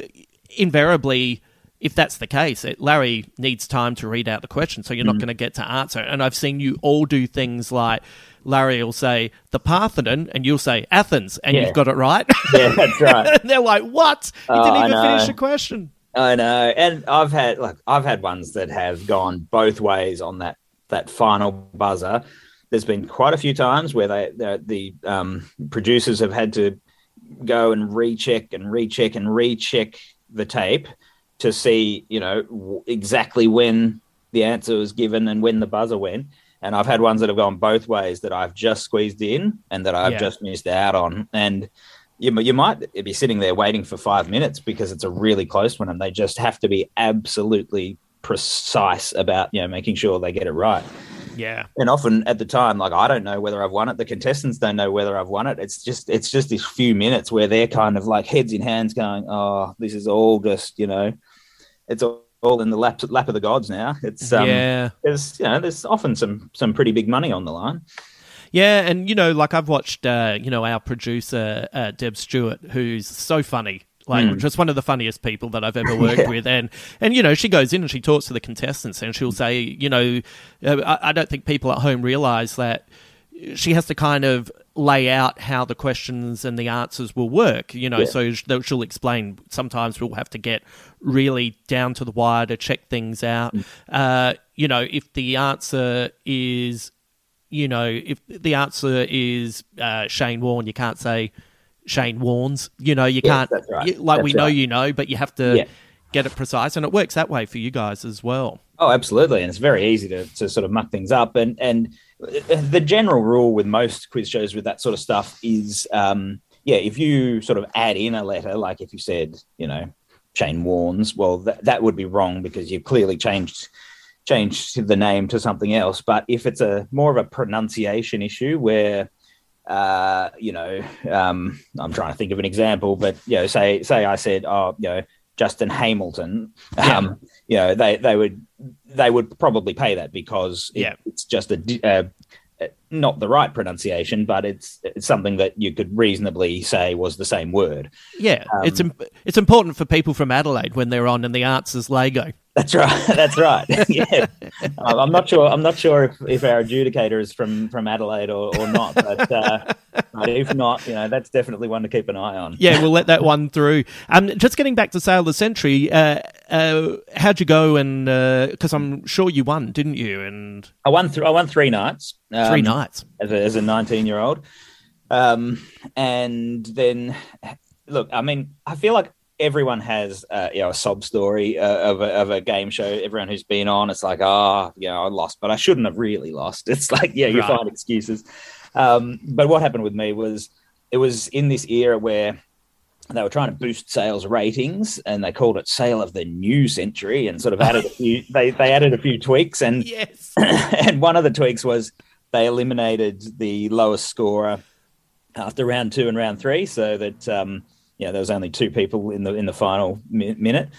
invariably, if that's the case, it, Larry needs time to read out the question, so you're not going to get to answer. And I've seen you all do things like Larry will say the Parthenon, and you'll say Athens, and Yeah. you've got it right. Yeah, that's right. and they're like, "What? You Oh, didn't even finish the question." I know, and I've had like I've had ones that have gone both ways on that that final buzzer. There's been quite a few times where they the, the um, producers have had to go and recheck and recheck and recheck the tape to see, you know, w- exactly when the answer was given and when the buzzer went. And I've had ones that have gone both ways that I've just squeezed in and that I've Yeah. just missed out on. And you, you might be sitting there waiting for five minutes because it's a really close one and they just have to be absolutely precise about, you know, making sure they get it right. Yeah, And often at the time, like I don't know whether I've won it. The contestants don't know whether I've won it. It's just it's just this few minutes where they're kind of like heads in hands, going, "Oh, this is all just you know, it's all, all in the lap lap of the gods now." It's um, yeah. there's you know there's often some some pretty big money on the line. Yeah, and you know, like I've watched, uh, you know, our producer uh, Deb Stewart, who's so funny, like just one of the funniest people that I've ever worked with, and and you know, she goes in and she talks to the contestants, and she'll say, you know, uh, I, I don't think people at home realize that she has to kind of lay out how the questions and the answers will work, you know, Yeah. so she'll explain. Sometimes we'll have to get really down to the wire to check things out. Uh, you know, if the answer is you know, if the answer is uh, Shane Warne, you can't say Shane Warnes. You know, you Yes, can't. right. you- like we That's know right. you know, but you have to Yeah. get it precise, and it works that way for you guys as well. Oh, absolutely, and it's very easy to, to sort of muck things up. And and the general rule with most quiz shows with that sort of stuff is, um, yeah, if you sort of add in a letter, like if you said, you know, Shane Warnes, well, that that would be wrong because you've clearly changed changed the name to something else. But if it's a more of a pronunciation issue where uh, you know, um, I'm trying to think of an example, but you know, say say I said, oh, you know, Justin Hamilton, um, you know, they they would they would probably pay that because it- Yeah. it's just a uh, not the right pronunciation, but it's, it's something that you could reasonably say was the same word. Yeah, it's Um, im- it's important for people from Adelaide when they're on and the answer's Lego. That's right. That's right. yeah, I'm not sure. I'm not sure if, if our adjudicator is from from Adelaide or, or not, but uh, but if not, you know, that's definitely one to keep an eye on. Yeah, we'll let that one through. Um, just getting back to Sale of the Century, uh, uh, how'd you go? And because uh, I'm sure you won, didn't you? And I won. Th- I won three nights. Um, three nights as a, as a 19 year old. Um, and then, look, I mean, I feel like everyone has uh, you know a sob story uh, of, a, of a game show. Everyone who's been on, it's like, ah, oh, you know, I lost, but I shouldn't have really lost. It's like, yeah, you right. find excuses. Um, but what happened with me was it was in this era where they were trying to boost sales ratings and they called it sale of the new century and sort of added a few they, they added a few tweaks and yes. and one of the tweaks was they eliminated the lowest scorer after round two and round three so that um, you know, there was only two people in the in the final mi- minute,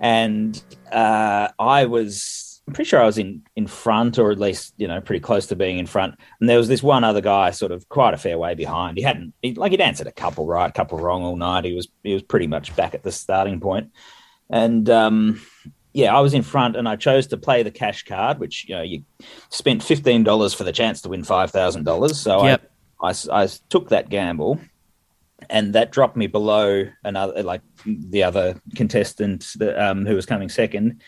and uh, I was I'm pretty sure I was in in front, or at least you know pretty close to being in front. And there was this one other guy, sort of quite a fair way behind. He hadn't he, like he'd answered a couple right, a couple wrong all night. He was he was pretty much back at the starting point, and um, yeah, I was in front, and I chose to play the cash card, which you know you spent fifteen dollars for the chance to win five thousand dollars. So yep. I, I I took that gamble and that dropped me below another like the other contestant that, um, who was coming second.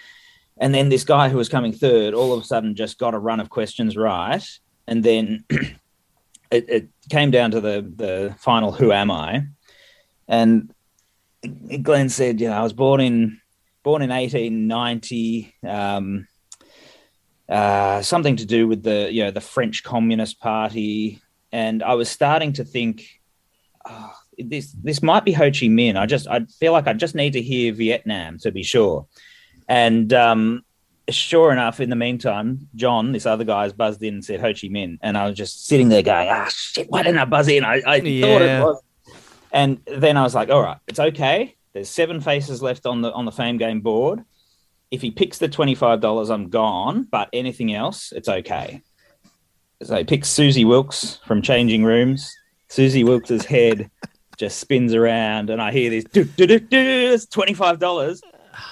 And then this guy who was coming third all of a sudden just got a run of questions right. And then it, it, came down to the the final who am i? And glenn said you know i was born in born in 1890 um, uh, something to do with the you know the french communist party. And i was starting to think oh, this this might be Ho Chi Minh. I just I feel like I just need to hear Vietnam to be sure. And um, sure enough, in the meantime, John, this other guy, has buzzed in and said Ho Chi Minh, and I was just sitting there going, ah, shit, why didn't I buzz in? I, I yeah. thought it was. And then I was like, all right, it's okay. There's seven faces left on the on the Fame Game board. If he picks the twenty five dollars, I'm gone. But anything else, it's okay. So he picks Suzie Wilks from Changing Rooms. Suzie Wilks's head just spins around, and I hear this, do, do, do, do, it's $25.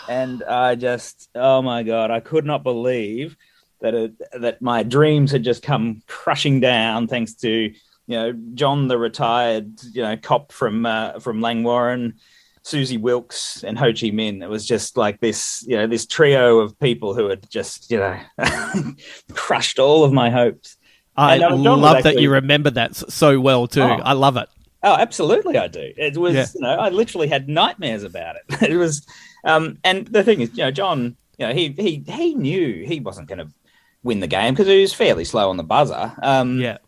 And I just, oh my God, I could not believe that it, that my dreams had just come crushing down thanks to, you know, John, the retired, you know, cop from, uh, from Langwarrin, Suzie Wilks and Ho Chi Minh. It was just like this, you know, this trio of people who had just, you know, crushed all of my hopes. I love actually, that you remember that so well too. Oh, I love it. Oh, absolutely, I do. It was, yeah. you know, I literally had nightmares about it. It was, um, and the thing is, you know, John, you know, he he he knew he wasn't going to win the game because he was fairly slow on the buzzer. Um, yeah,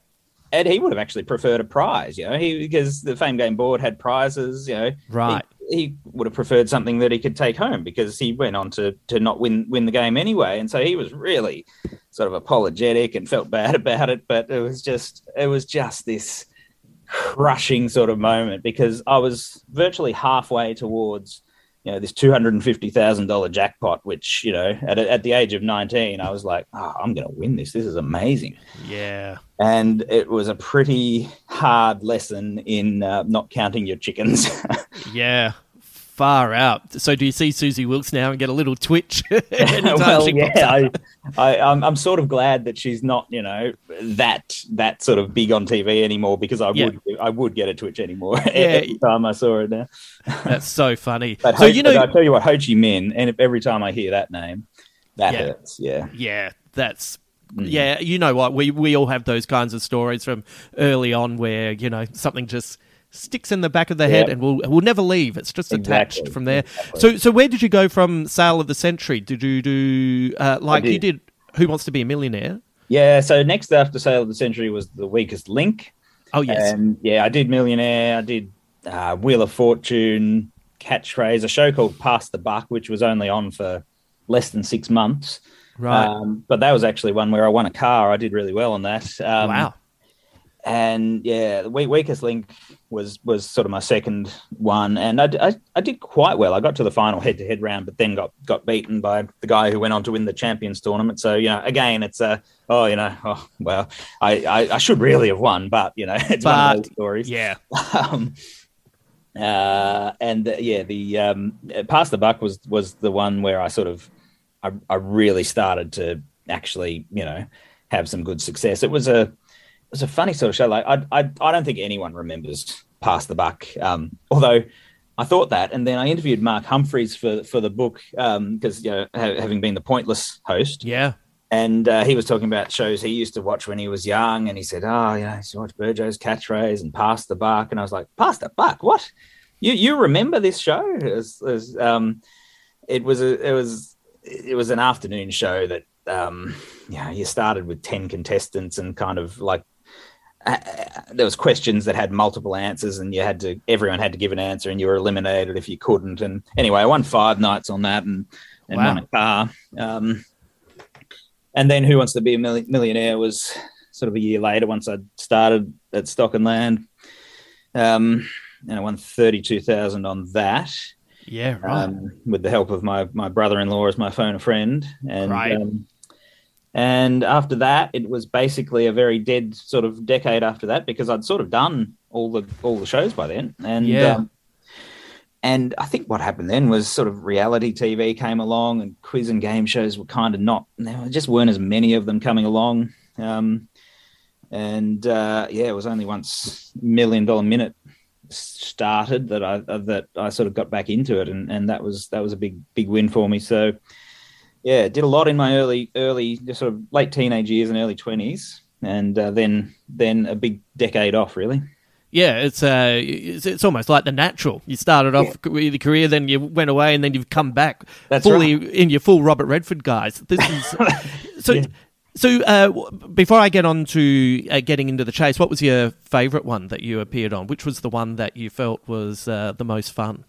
and he would have actually preferred a prize, you know, he because the Fame Game board had prizes, you know, right. He, he would have preferred something that he could take home because he went on to to not win win the game anyway, and so he was really sort of apologetic and felt bad about it. But it was just it was just this crushing sort of moment because I was virtually halfway towards you know this two hundred and fifty thousand dollar jackpot, which you know at at the age of nineteen, I was like, oh, I'm going to win this. This is amazing. Yeah, and it was a pretty hard lesson in uh, not counting your chickens. yeah, far out. So do you see Suzie Wilks now and get a little twitch? well, yeah, I, I, I'm, I'm sort of glad that she's not, you know, that that sort of big on TV anymore because I yeah. would I would get a twitch anymore yeah. every time I saw her now. That's so funny. But so Ho, you know, I tell you what, Ho Chi Minh, and every time I hear that name, that yeah. hurts. Yeah, yeah, that's Mm. Yeah, you know what? We we all have those kinds of stories from early on where, you know, something just sticks in the back of the head and will will never leave. It's just exactly. attached from there. Exactly. So so where did you go from Sale of the Century? Did you do uh, like did. you did Who Wants to Be a Millionaire? Yeah. So next after Sale of the Century was the weakest link. Oh yes. And yeah, I did Millionaire. I did uh, Wheel of Fortune, Catchphrase, a show called Pass the Buck, which was only on for less than six months. Right. Um, but that was actually one where I won a car. I did really well on that. Um, wow and yeah, the weakest link was was sort of my second one, and I, I, I did quite well. I got to the final head to head round, but then got got beaten by the guy who went on to win the champions tournament. So you know, again, it's a oh you know oh well, I, I, I should really have won, but you know, it's but, one of those stories. Yeah. um, uh, and uh, yeah, the um, pass the buck was was the one where I sort of I, I really started to actually you know have some good success. It was a was a funny sort of show. Like I, I, I don't think anyone remembers Pass the Buck. Um, although I thought that, and then I interviewed Mark Humphries for for the book because um, you know having been the Pointless host, yeah. And uh, he was talking about shows he used to watch when he was young, and he said, "Oh, you know, I used to watch Burgo's Catchphrase and Pass the Buck," and I was like, "Pass the Buck? What? You you remember this show?" It was, it was, um, it was a, it was it was an afternoon show that um, yeah, you started with ten contestants and kind of like uh, there was questions that had multiple answers and you had to everyone had to give an answer and you were eliminated if you couldn't. And anyway i won five nights on that and, and wow. won a car. Um, and then who wants to be a millionaire was sort of a year later once i started at stock and land. Um, and i won 32000 on that. Yeah right. Um, with the help of my my brother-in-law as my phone a friend. And right. And after that, it was basically a very dead sort of decade after that because I'd sort of done all the all the shows by then. And yeah. Um, and I think what happened then was sort of reality TV came along, and quiz and game shows were kind of not. There just weren't as many of them coming along. Um, and uh, yeah, it was only once Million Dollar Minute started that I that I sort of got back into it, and, and that was that was a big big win for me. So yeah, did a lot in my early, early, sort of late teenage years and early twenties, and uh, then then a big decade off, really. Yeah, it's uh, it's, it's almost like the natural. You started off yeah. with your career, then you went away, and then you've come back That's fully right. in your full Robert Redford guys. This is so. Yeah. So, uh, before I get on to uh, getting into the chase, what was your favourite one that you appeared on? Which was the one that you felt was uh, the most fun?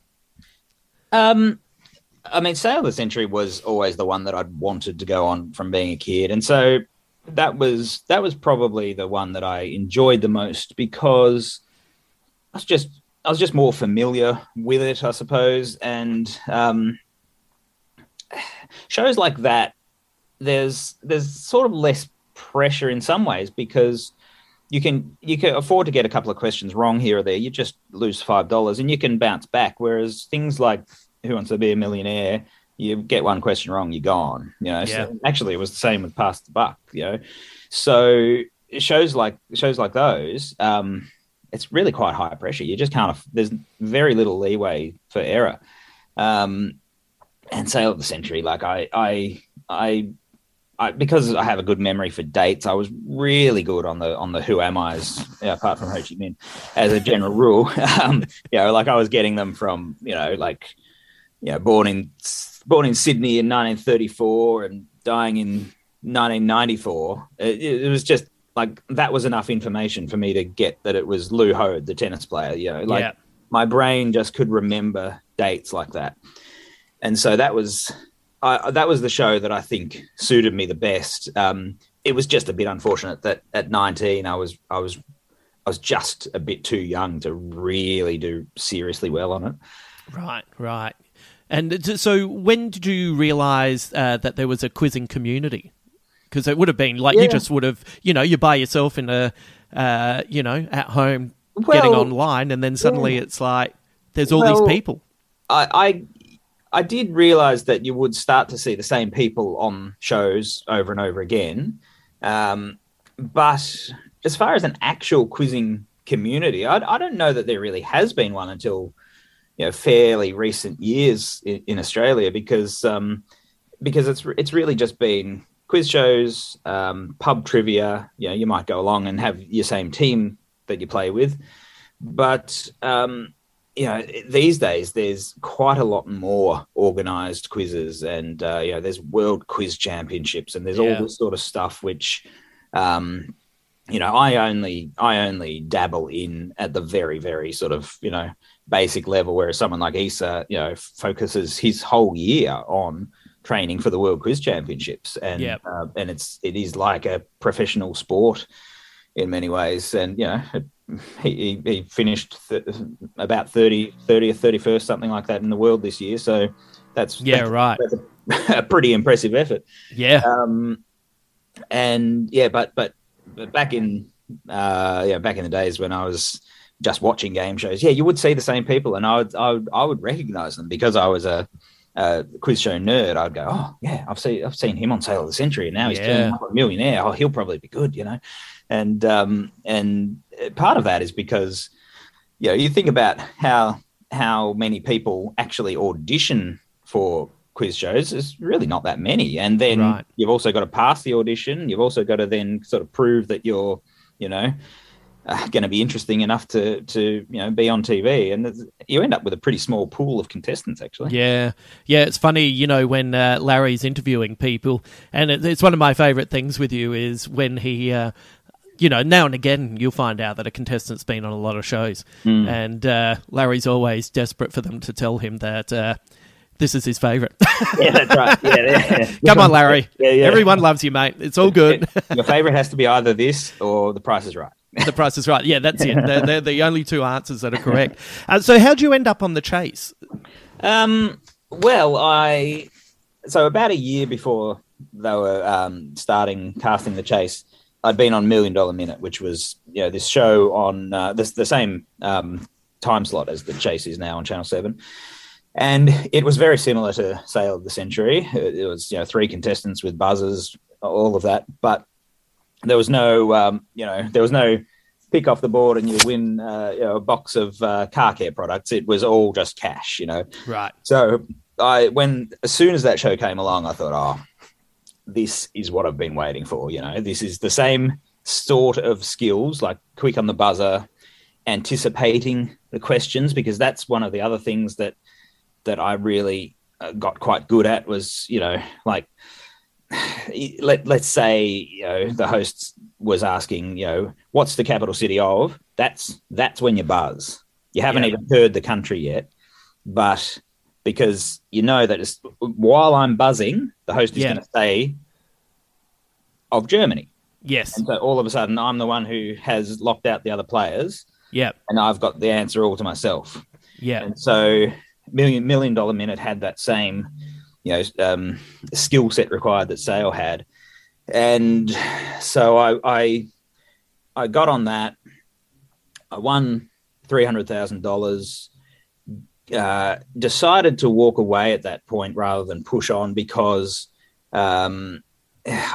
Um, I mean, Sale of the Century was always the one that I'd wanted to go on from being a kid, and so that was that was probably the one that I enjoyed the most because I was just I was just more familiar with it, I suppose, and um, shows like that. There's there's sort of less pressure in some ways because you can you can afford to get a couple of questions wrong here or there. You just lose five dollars and you can bounce back. Whereas things like who Wants to Be a Millionaire, you get one question wrong, you're gone. You know, yeah. so actually, it was the same with Pass the Buck. You know, so shows like shows like those, um, it's really quite high pressure. You just can't. There's very little leeway for error. Um, and Sale of the Century, like I, I, I I, because I have a good memory for dates, I was really good on the on the who am I's, apart from Ho Chi Minh, as a general rule. um, you know, like I was getting them from you know like you know, born in born in Sydney in 1934 and dying in 1994. It, it, was just like that was enough information for me to get that it was Lew Hoad, the tennis player. You know, like yeah. my brain just could remember dates like that, and so that was I, that was the show that I think suited me the best. Um, it was just a bit unfortunate that at 19 I was I was I was just a bit too young to really do seriously well on it. Right, right. And so, when did you realise uh, that there was a quizzing community? Because it would have been like yeah. you just would have, you know, you're by yourself in a, uh, you know, at home well, getting online, and then suddenly yeah. it's like there's all well, these people. I, I, I did realise that you would start to see the same people on shows over and over again, um, but as far as an actual quizzing community, I, I don't know that there really has been one until you know fairly recent years in, in Australia because um, because it's it's really just been quiz shows, um, pub trivia. You know, you might go along and have your same team that you play with, but um, you know these days there's quite a lot more organized quizzes and uh, you know there's world quiz championships and there's Yeah. all this sort of stuff which um, you know i only i only dabble in at the very very sort of you know basic level whereas someone like Issa you know focuses his whole year on training for the world quiz championships. And Yep. uh, and it's it is like a professional sport in many ways. And you know it, he, he he finished th- about 30 30 or 31st something like that in the world this year. So that's Yeah, that's- right. that's a, a pretty impressive effort. Yeah, um, and yeah, but but but back in uh, yeah back in the days when I was just watching game shows, yeah, you would see the same people, and I would I would, I would recognize them because I was a, a quiz show nerd. I'd go, oh yeah, I've seen I've seen him on Sale of the Century, and now he's Yeah. a millionaire. Oh, he'll probably be good, you know. and um, and part of that is because you know you think about how how many people actually audition for quiz shows there's really not that many and then Right. you've also got to pass the audition you've also got to then sort of prove that you're you know uh, going to be interesting enough to to you know be on TV and you end up with a pretty small pool of contestants actually Yeah, yeah. It's funny, you know, when uh, Larry's interviewing people, and it, it's one of my favourite things with you is when he, uh, you know, now and again you'll find out that a contestant's been on a lot of shows, Hmm. and uh, Larry's always desperate for them to tell him that uh, this is his favourite. yeah that's right yeah, yeah. Come on, Larry. Yeah, yeah. Everyone loves you, mate. It's all good. your favorite has to be either this or the price is right the price is right. Yeah, that's it. They're, they're the only two answers that are correct. Uh, so, how'd you end up on the chase? Um, well, I so about a year before they were um, starting casting the chase, I'd been on Million Dollar Minute, which was you know this show on uh, this the same um, time slot as the chase is now on Channel Seven, and it was very similar to Sale of the Century. It, it was you know three contestants with buzzers, all of that, but there was no um, you know there was no pick off the board and you win uh, you know, a box of uh, car care products. It was all just cash, you know. Right. So I when as soon as that show came along, I thought, oh, this is what I've been waiting for. You know, this is the same sort of skills, like quick on the buzzer, anticipating the questions, because that's one of the other things that that I really uh, got quite good at was, you know, like let let's say you know the host was asking, you know, what's the capital city of? That's that's when you buzz. You haven't Yeah. even heard the country yet, but because you know that it's, while I'm buzzing, the host is Yeah. going to say of Germany, Yes. and so all of a sudden I'm the one who has locked out the other players, Yeah. and I've got the answer all to myself. Yeah. And so million million dollar minute had that same, you know, um, skill set required that Sale had, and so I I, I got on that. I won three hundred thousand dollars. Uh, decided to walk away at that point rather than push on because um,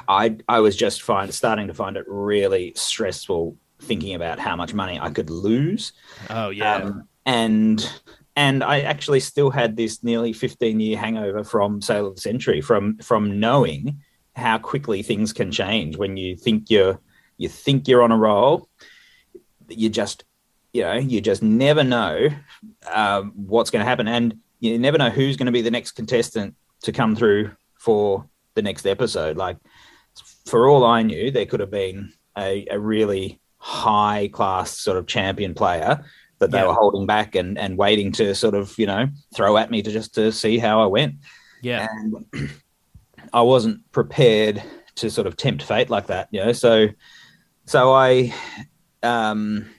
I I was just find, starting to find it really stressful thinking about how much money I could lose. Oh, yeah. Um, and and I actually still had this nearly 15 year hangover from Sale of the Century from from knowing how quickly things can change when you think you're you think you're on a roll, you just you know you just never know um, what's going to happen, and you never know who's going to be the next contestant to come through for the next episode. Like for all I knew, there could have been a, a really high class sort of champion player that they Yeah. were holding back and, and waiting to sort of you know throw at me to just to see how I went. yeah. And I wasn't prepared to sort of tempt fate like that, you know. So so I um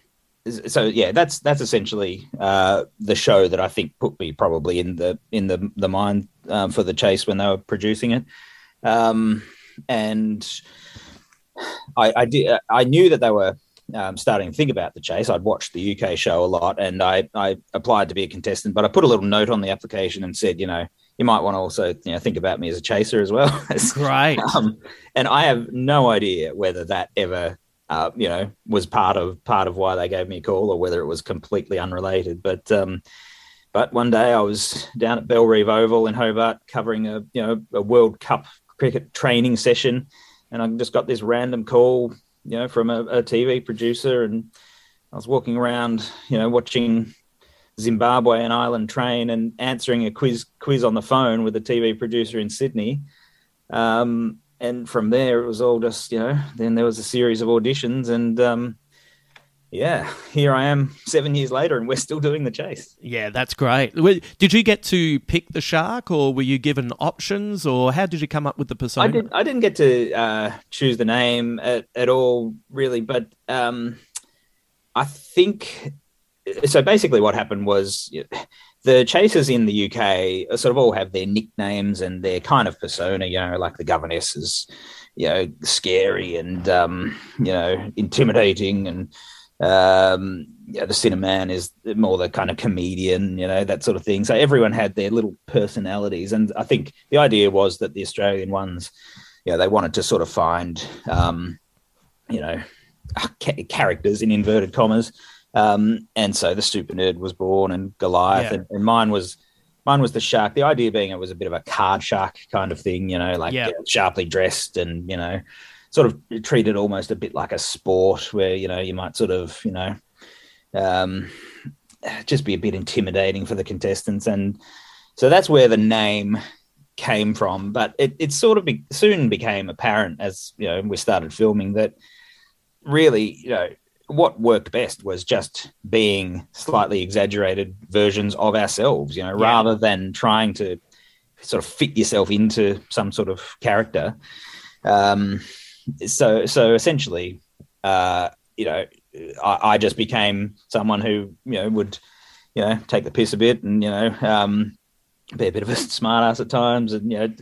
so yeah, that's that's essentially uh, the show that I think put me probably in the in the the mind um, for the chase when they were producing it, um, and I, I did I knew that they were um, starting to think about the chase. I'd watched the UK show a lot, and I I applied to be a contestant, but I put a little note on the application and said, you know, you might want to also you know think about me as a chaser as well. Great. um, and I have no idea whether that ever, uh, you know, was part of part of why they gave me a call, or whether it was completely unrelated. But um, but one day I was down at Bellerive Oval in Hobart covering a you know a World Cup cricket training session, and I just got this random call, you know, from a, a TV producer, and I was walking around, you know, watching Zimbabwe and Ireland train and answering a quiz quiz on the phone with a TV producer in Sydney. Um, and from there, it was all just you know. Then there was a series of auditions, and um, yeah, here I am seven years later, and we're still doing the chase. Yeah, that's great. Did you get to pick the shark, or were you given options, or how did you come up with the persona? I did. I didn't get to uh, choose the name at, at all, really. But um, I think so. Basically, what happened was the chasers in the UK sort of all have their nicknames and their kind of persona. You know, like the governess is, you know, scary and um, you know intimidating, and um, yeah, the Sinnerman is more the kind of comedian, you know, that sort of thing. So everyone had their little personalities, and I think the idea was that the Australian ones, you know, they wanted to sort of find, um, you know, ca- characters in inverted commas. Um, and so the super nerd was born, and Goliath, Yeah. and, and mine was mine was the shark. The idea being it was a bit of a card shark kind of thing, you know, like Yeah. uh, sharply dressed, and you know, sort of treat it almost a bit like a sport, where you know you might sort of you know, um, just be a bit intimidating for the contestants, and so that's where the name came from. But it, it sort of be, soon became apparent as you know we started filming that really, you know, what worked best was just being slightly exaggerated versions of ourselves, you know, Yeah. rather than trying to sort of fit yourself into some sort of character. Um, so, so essentially, uh, you know, I, I just became someone who, you know, would, you know, take the piss a bit and, you know, um, be a bit of a smartass at times and, you know,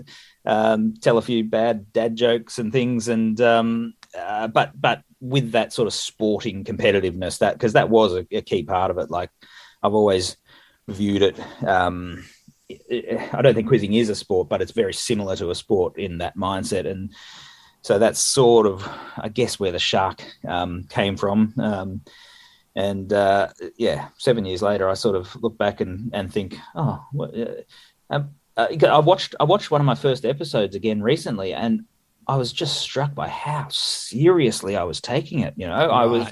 um, tell a few bad dad jokes and things. And, um, uh, but, but with that sort of sporting competitiveness, that, because that was a, a key part of it. Like I've always viewed it, um, I don't think quizzing is a sport, but it's very similar to a sport in that mindset. And so that's sort of, I guess, where the shark um, came from. Um, and uh, yeah, seven years later, I sort of look back and, and think, oh, what, uh, um, uh, I watched I watched one of my first episodes again recently, and I was just struck by how seriously I was taking it. You know, I was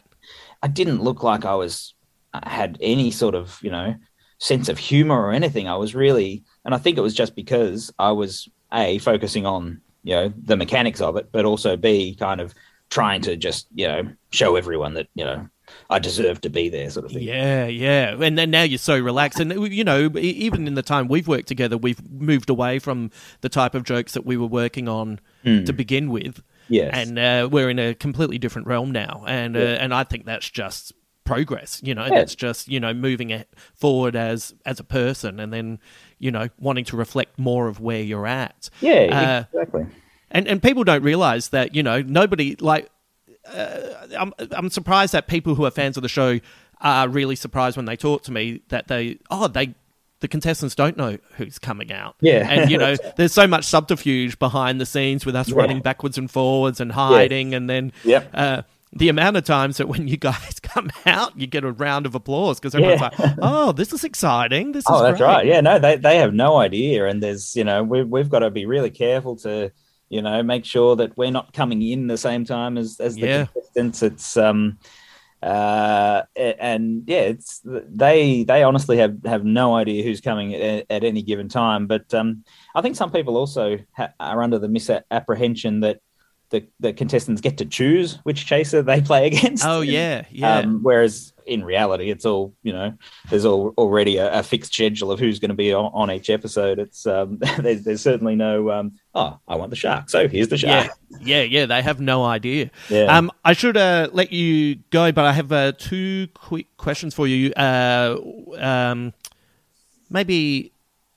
I didn't look like I was I had any sort of you know sense of humor or anything. I was really, and I think it was just because I was a focusing on you know the mechanics of it, but also b kind of trying to just you know show everyone that you know I deserve to be there, sort of thing. Yeah, yeah. And then now you're so relaxed. And, you know, even in the time we've worked together, we've moved away from the type of jokes that we were working on to begin with. Yes. And uh, we're in a completely different realm now. And, uh, and I think that's just progress, you know, Yeah. that's just, you know, moving it forward as, as a person and then, you know, wanting to reflect more of where you're at. yeah, Uh, exactly. and and people don't realize that you know nobody like uh, I'm I'm surprised that people who are fans of the show are really surprised when they talk to me that they oh they the contestants don't know who's coming out Yeah. and you know there's so much subterfuge behind the scenes with us Yeah. running backwards and forwards and hiding and then Yep. uh, the amount of times that when you guys come out you get a round of applause because everyone's Yeah. like oh this is exciting this is Oh, that's great. right. Yeah, no, they they have no idea, and there's you know we've we've got to be really careful to you know make sure that we're not coming in the same time as as the Yeah. contestants. It's um uh and yeah it's they they honestly have have no idea who's coming at, at any given time but um i think some people also ha- are under the misapprehension that the, the contestants get to choose which chaser they play against oh yeah yeah um, whereas in reality, it's all you know. There's all, already a, a fixed schedule of who's going to be on, on each episode. It's um, there's, there's certainly no. Um, oh, I want the shark, so here's the shark. Yeah, yeah, yeah. They have no idea. Yeah. Um, I should uh, let you go, but I have uh, two quick questions for you. Uh, um, maybe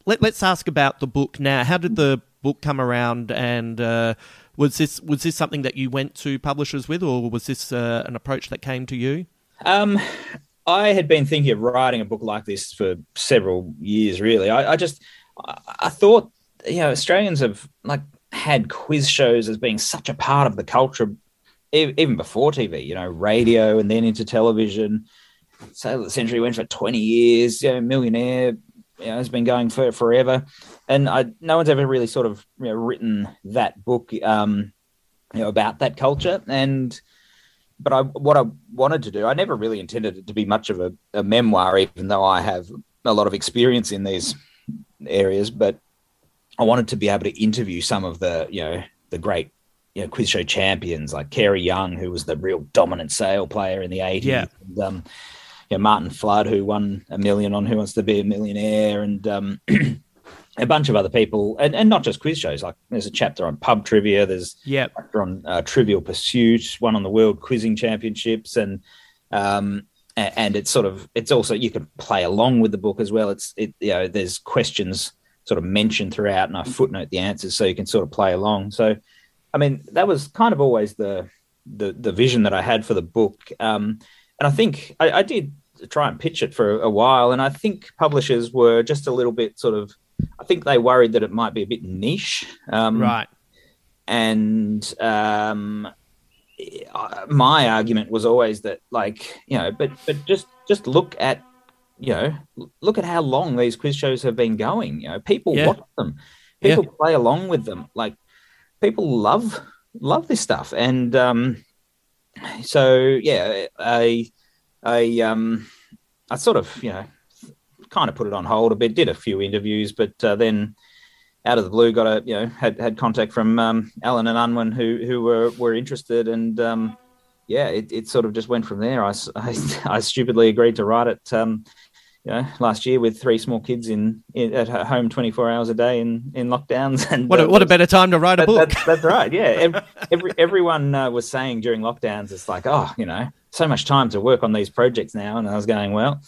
let, let's ask about the book now. How did the book come around, and uh, was this was this something that you went to publishers with, or was this uh, an approach that came to you? Um, I had been thinking of writing a book like this for several years. Really, I, I just I, thought you know Australians have like had quiz shows as being such a part of the culture, even before TV. You know, radio and then into television. Of the Century went for twenty years. You know, Millionaire. You know, has been going for forever, and I, no one's ever really sort of you know, written that book, um, you know, about that culture. And but I what I wanted to do, I never really intended it to be much of a, a memoir, even though I have a lot of experience in these areas. But I wanted to be able to interview some of the, you know, the great, you know, quiz show champions like Cary Young, who was the real dominant sale player in the eighties. Yeah. And, um, you know, Martin Flood, who won a million on Who Wants to Be a Millionaire, and um, a bunch of other people, and, and not just quiz shows. Like there's a chapter on pub trivia. There's Yeah, chapter on uh, Trivial Pursuit, one on the World Quizzing Championships, and um, and it's sort of it's also you can play along with the book as well. It's it you know there's questions sort of mentioned throughout, and I footnote the answers so you can sort of play along. So, I mean, that was kind of always the the the vision that I had for the book, um, and I think I, I did try and pitch it for a while, and I think publishers were just a little bit sort of. I think they worried that it might be a bit niche, um, right. and um, my argument was always that, like, you know, but but just just look at, you know, look at how long these quiz shows have been going. You know, people Yeah. watch them, people Yeah. play along with them. Like, people love love this stuff, and um, so yeah, I I um I sort of you know kind of put it on hold a bit. Did a few interviews, but uh, then out of the blue got a you know had had contact from um, Allen and Unwin who who were were interested, and um, yeah, it, it sort of just went from there. I I stupidly agreed to write it. Um, you know, last year with three small kids in, in at home, twenty four hours a day in, in lockdowns, and What a, uh, what a better time to write a that- book. That's, that's right. Yeah. Every, every, everyone uh, was saying during lockdowns, it's like, oh, you know, so much time to work on these projects now. And I was going, well,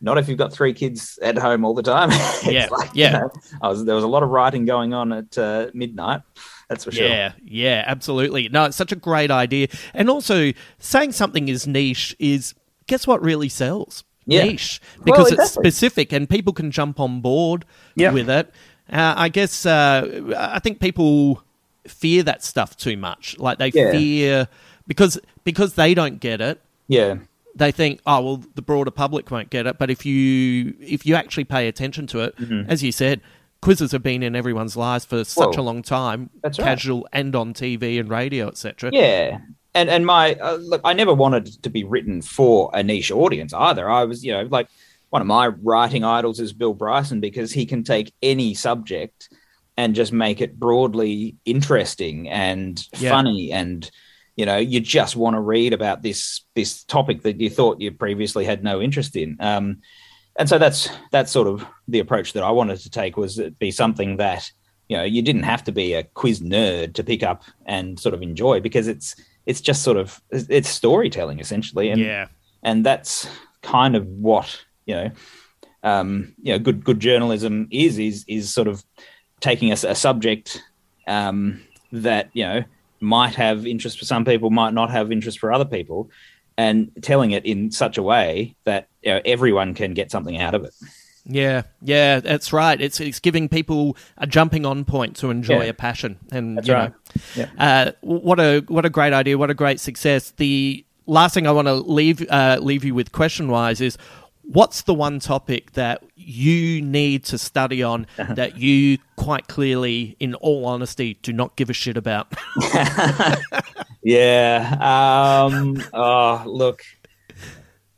not if you've got three kids at home all the time. Yeah, like, you yeah. know, I was, there was a lot of writing going on at uh, midnight. That's for sure. Yeah, yeah, absolutely. No, it's such a great idea. And also, saying something is niche is, guess what really sells? Yeah. Niche. Because it's exactly. specific and people can jump on board Yeah. with it. Uh, I guess, uh, I think people fear that stuff too much. Like they Yeah. fear, because because they don't get it, Yeah. They think, oh well, the broader public won't get it. But if you if you actually pay attention to it, as you said, quizzes have been in everyone's lives for such Well, a long time, that's right. casual and on TV and radio, etc. Yeah. And and my uh, look, I never wanted to be written for a niche audience either. I was, you know, like one of my writing idols is Bill Bryson because he can take any subject and just make it broadly interesting and Yeah. funny and you know you just want to read about this this topic that you thought you previously had no interest in. Um and so that's that's sort of the approach that I wanted to take was it be something that you know you didn't have to be a quiz nerd to pick up and sort of enjoy because it's it's just sort of it's storytelling essentially. And Yeah, and that's kind of what you know um you know good good journalism is is is sort of taking a subject um that you know might have interest for some people might not have interest for other people and telling it in such a way that you know, everyone can get something out of it yeah, yeah. That's right. It's it's giving people a jumping on point to enjoy Yeah. a passion, and That's you right. know, Yeah. uh, what a what a great idea. What a great success. The last thing I want to leave uh, leave you with question wise is. What's the one topic that you need to study on that you quite clearly, in all honesty, do not give a shit about? Yeah. Um, oh, look.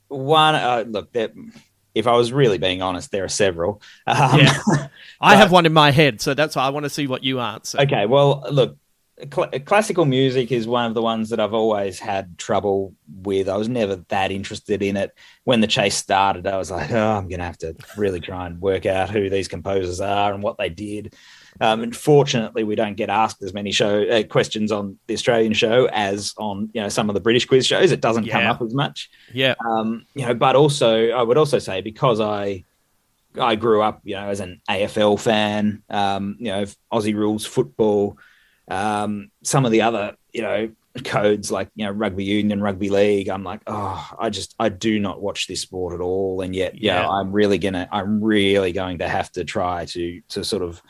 One. Uh, look. that. if I was really being honest, there are several. Um, Yeah. I have one in my head, so that's why I want to see what you answer. Okay. Well, look. Cl- classical music is one of the ones that I've always had trouble with. I was never that interested in it. When the chase started, I was like, oh, I'm going to have to really try and work out who these composers are and what they did. Um, and fortunately, we don't get asked as many show uh, questions on the Australian show as on you know some of the British quiz shows. It doesn't come up as much Yeah, um, you know, but also I would also say because I I grew up, you know, as an AFL fan, um, you know, Aussie rules football, um, some of the other, you know, codes like you know rugby union, rugby league. I'm like, oh, I just I do not watch this sport at all, and yet, yeah, Yeah. I'm really gonna, I'm really going to have to try to to sort of,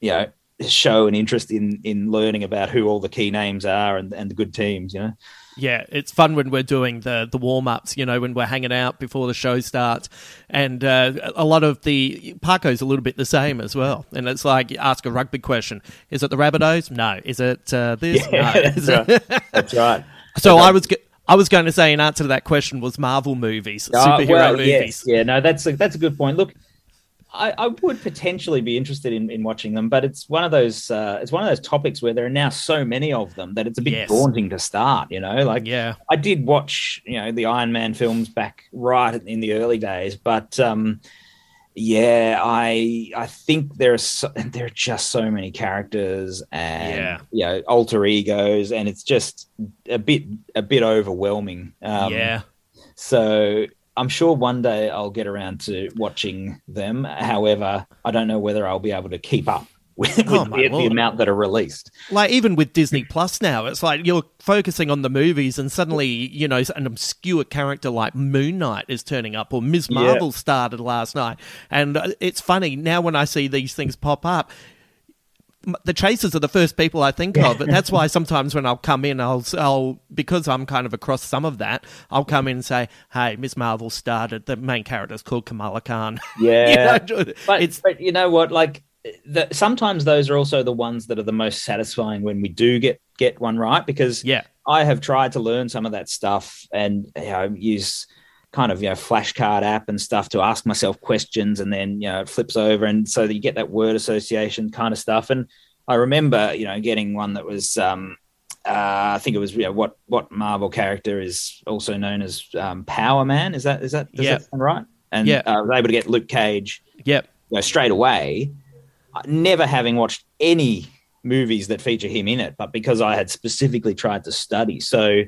you know. Show an interest in in learning about who all the key names are and, and the good teams, you know. Yeah. It's fun when we're doing the the warm ups. You know, when we're hanging out before the show starts, and uh, a lot of the Parko's a little bit the same as well. And it's like you ask a rugby question: Is it the Rabbitohs? No. Is it uh, this? Yeah, no. that's right. That's right. so I was. I was going to say an answer to that question was Marvel movies, Uh, superhero well, movies. Yes, yeah, no, that's a, that's a good point. Look, I, I would potentially be interested in, in watching them, but it's one of those uh, it's one of those topics where there are now so many of them that it's a bit Yes. daunting to start. You know, like Yeah, I did watch you know the Iron Man films back right in the early days, but um, yeah, I I think there's so, there are just so many characters and Yeah. you know alter egos, and it's just a bit a bit overwhelming. Um, yeah. so I'm sure one day I'll get around to watching them. However, I don't know whether I'll be able to keep up with, with Oh, the, the amount that are released. like even with Disney Plus now, it's like you're focusing on the movies, and suddenly you know an obscure character like Moon Knight is turning up, or Ms. Marvel yeah. Uh, m- the chasers are the first people I think of. And that's why sometimes when I'll come in, I'll, I'll because I'm kind of across some of that, I'll come in and say, "Hey, Miss Marvel started. The main character is called Kamala Khan." Yeah, you know, but, it's but you know what? Like, the, sometimes those are also the ones that are the most satisfying when we do get get one right. Because yeah, I have tried to learn some of that stuff and you know use kind of you know flashcard app and stuff to ask myself questions, and then you know it flips over, and so that you get that word association kind of stuff. And I remember you know getting one that was. Um, uh, I think it was you know, what what Marvel character is also known as um, Power Man. Is that is that does Yeah. that sound right? And Yeah. uh, I was able to get Luke Cage yep, you know, straight away, never having watched any movies that feature him in it, but because I had specifically tried to study. So,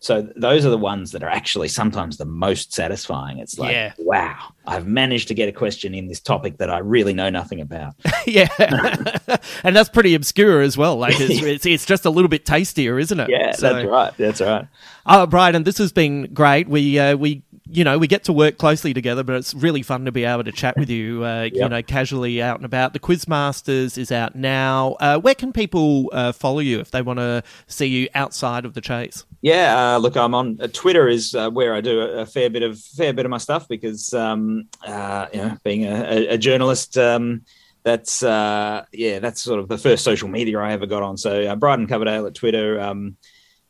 so those are the ones that are actually sometimes the most satisfying. It's like, Yeah. wow, I've managed to get a question in this topic that I really know nothing about. yeah, and that's pretty obscure as well. Like it's, it's it's just a little bit tastier, isn't it? Yeah, So- that's right. That's right. Oh, Brian, this has been great. We uh, we you know we get to work closely together, but it's really fun to be able to chat with you. Uh, You know, casually out and about. The Quizmasters is out now. Uh, where can people uh, follow you if they want to see you outside of the chase? Yeah, uh, look, I'm on uh, Twitter is uh, where I do a, a fair bit of fair bit of my stuff because um, uh, you know, being a, a, journalist, um, that's uh, yeah, that's sort of the first social media I ever got on. So uh, Brydon Coverdale at Twitter. Um,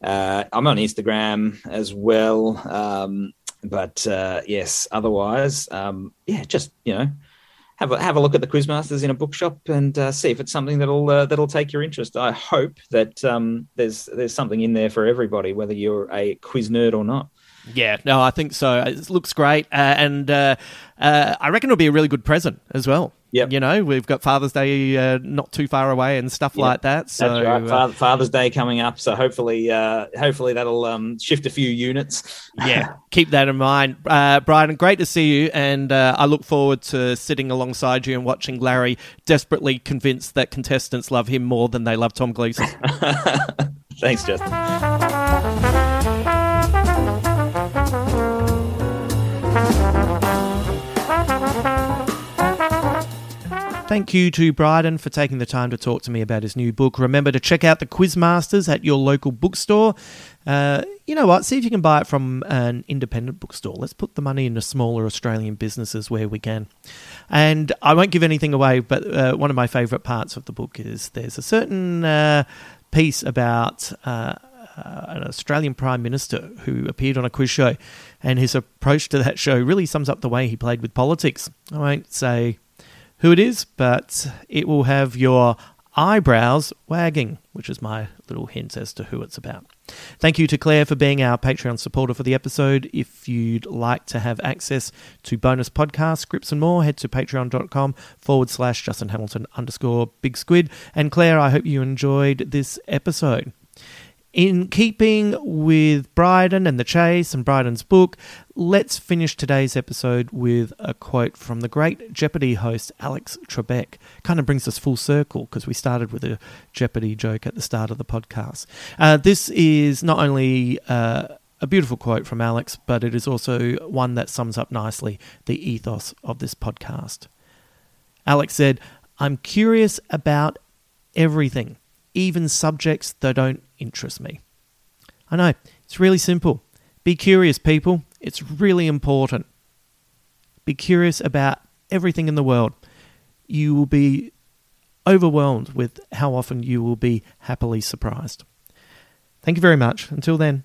I'm on Instagram as well. Um, but yes, otherwise, um, yeah, just you know, have a have a look at the Quizmasters in a bookshop and uh, see if it's something that'll uh, that'll take your interest. I hope that um, there's there's something in there for everybody, whether you're a quiz nerd or not. Yeah, no, I think so. It looks great, uh, and uh, uh, I reckon it'll be a really good present as well. Yep. You know, we've got Father's Day uh, not too far away and stuff Yep. like that. So That's right. uh, Fa- Father's Day coming up, so hopefully, uh, hopefully that'll um, shift a few units. yeah, keep that in mind. Uh, Brian, great to see you, and uh, I look forward to sitting alongside you and watching Larry desperately convinced that contestants love him more than they love Tom Gleeson. Thanks, Justin. Thank you to Brydon for taking the time to talk to me about his new book. Remember to check out the Quizmasters at your local bookstore. Uh, you know what? See if you can buy it from an independent bookstore. Let's put the money into smaller Australian businesses where we can. And I won't give anything away, but uh, one of my favourite parts of the book is there's a certain uh, piece about. Uh, uh, an Australian Prime Minister who appeared on a quiz show, and his approach to that show really sums up the way he played with politics. I won't say who it is, but it will have your eyebrows wagging, which is my little hint as to who it's about. Thank you to Claire for being our Patreon supporter for the episode. If you'd like to have access to bonus podcasts, scripts, and more, head to patreon.com forward slash Justin Hamilton underscore Big Squid. And Claire, I hope you enjoyed this episode. In keeping with Brydon and the chase and Brydon's book, let's finish today's episode with a quote from the great Jeopardy host Alex Trebek. Kind of brings us full circle because we started with a Jeopardy joke at the start of the podcast. Uh, this is not only uh, a beautiful quote from Alex, but it is also one that sums up nicely the ethos of this podcast. Alex said, I'm curious about everything, even subjects that don't interest me. I know, it's really simple. Be curious, people. It's really important. Be curious about everything in the world. You will be overwhelmed with how often you will be happily surprised. Thank you very much. Until then.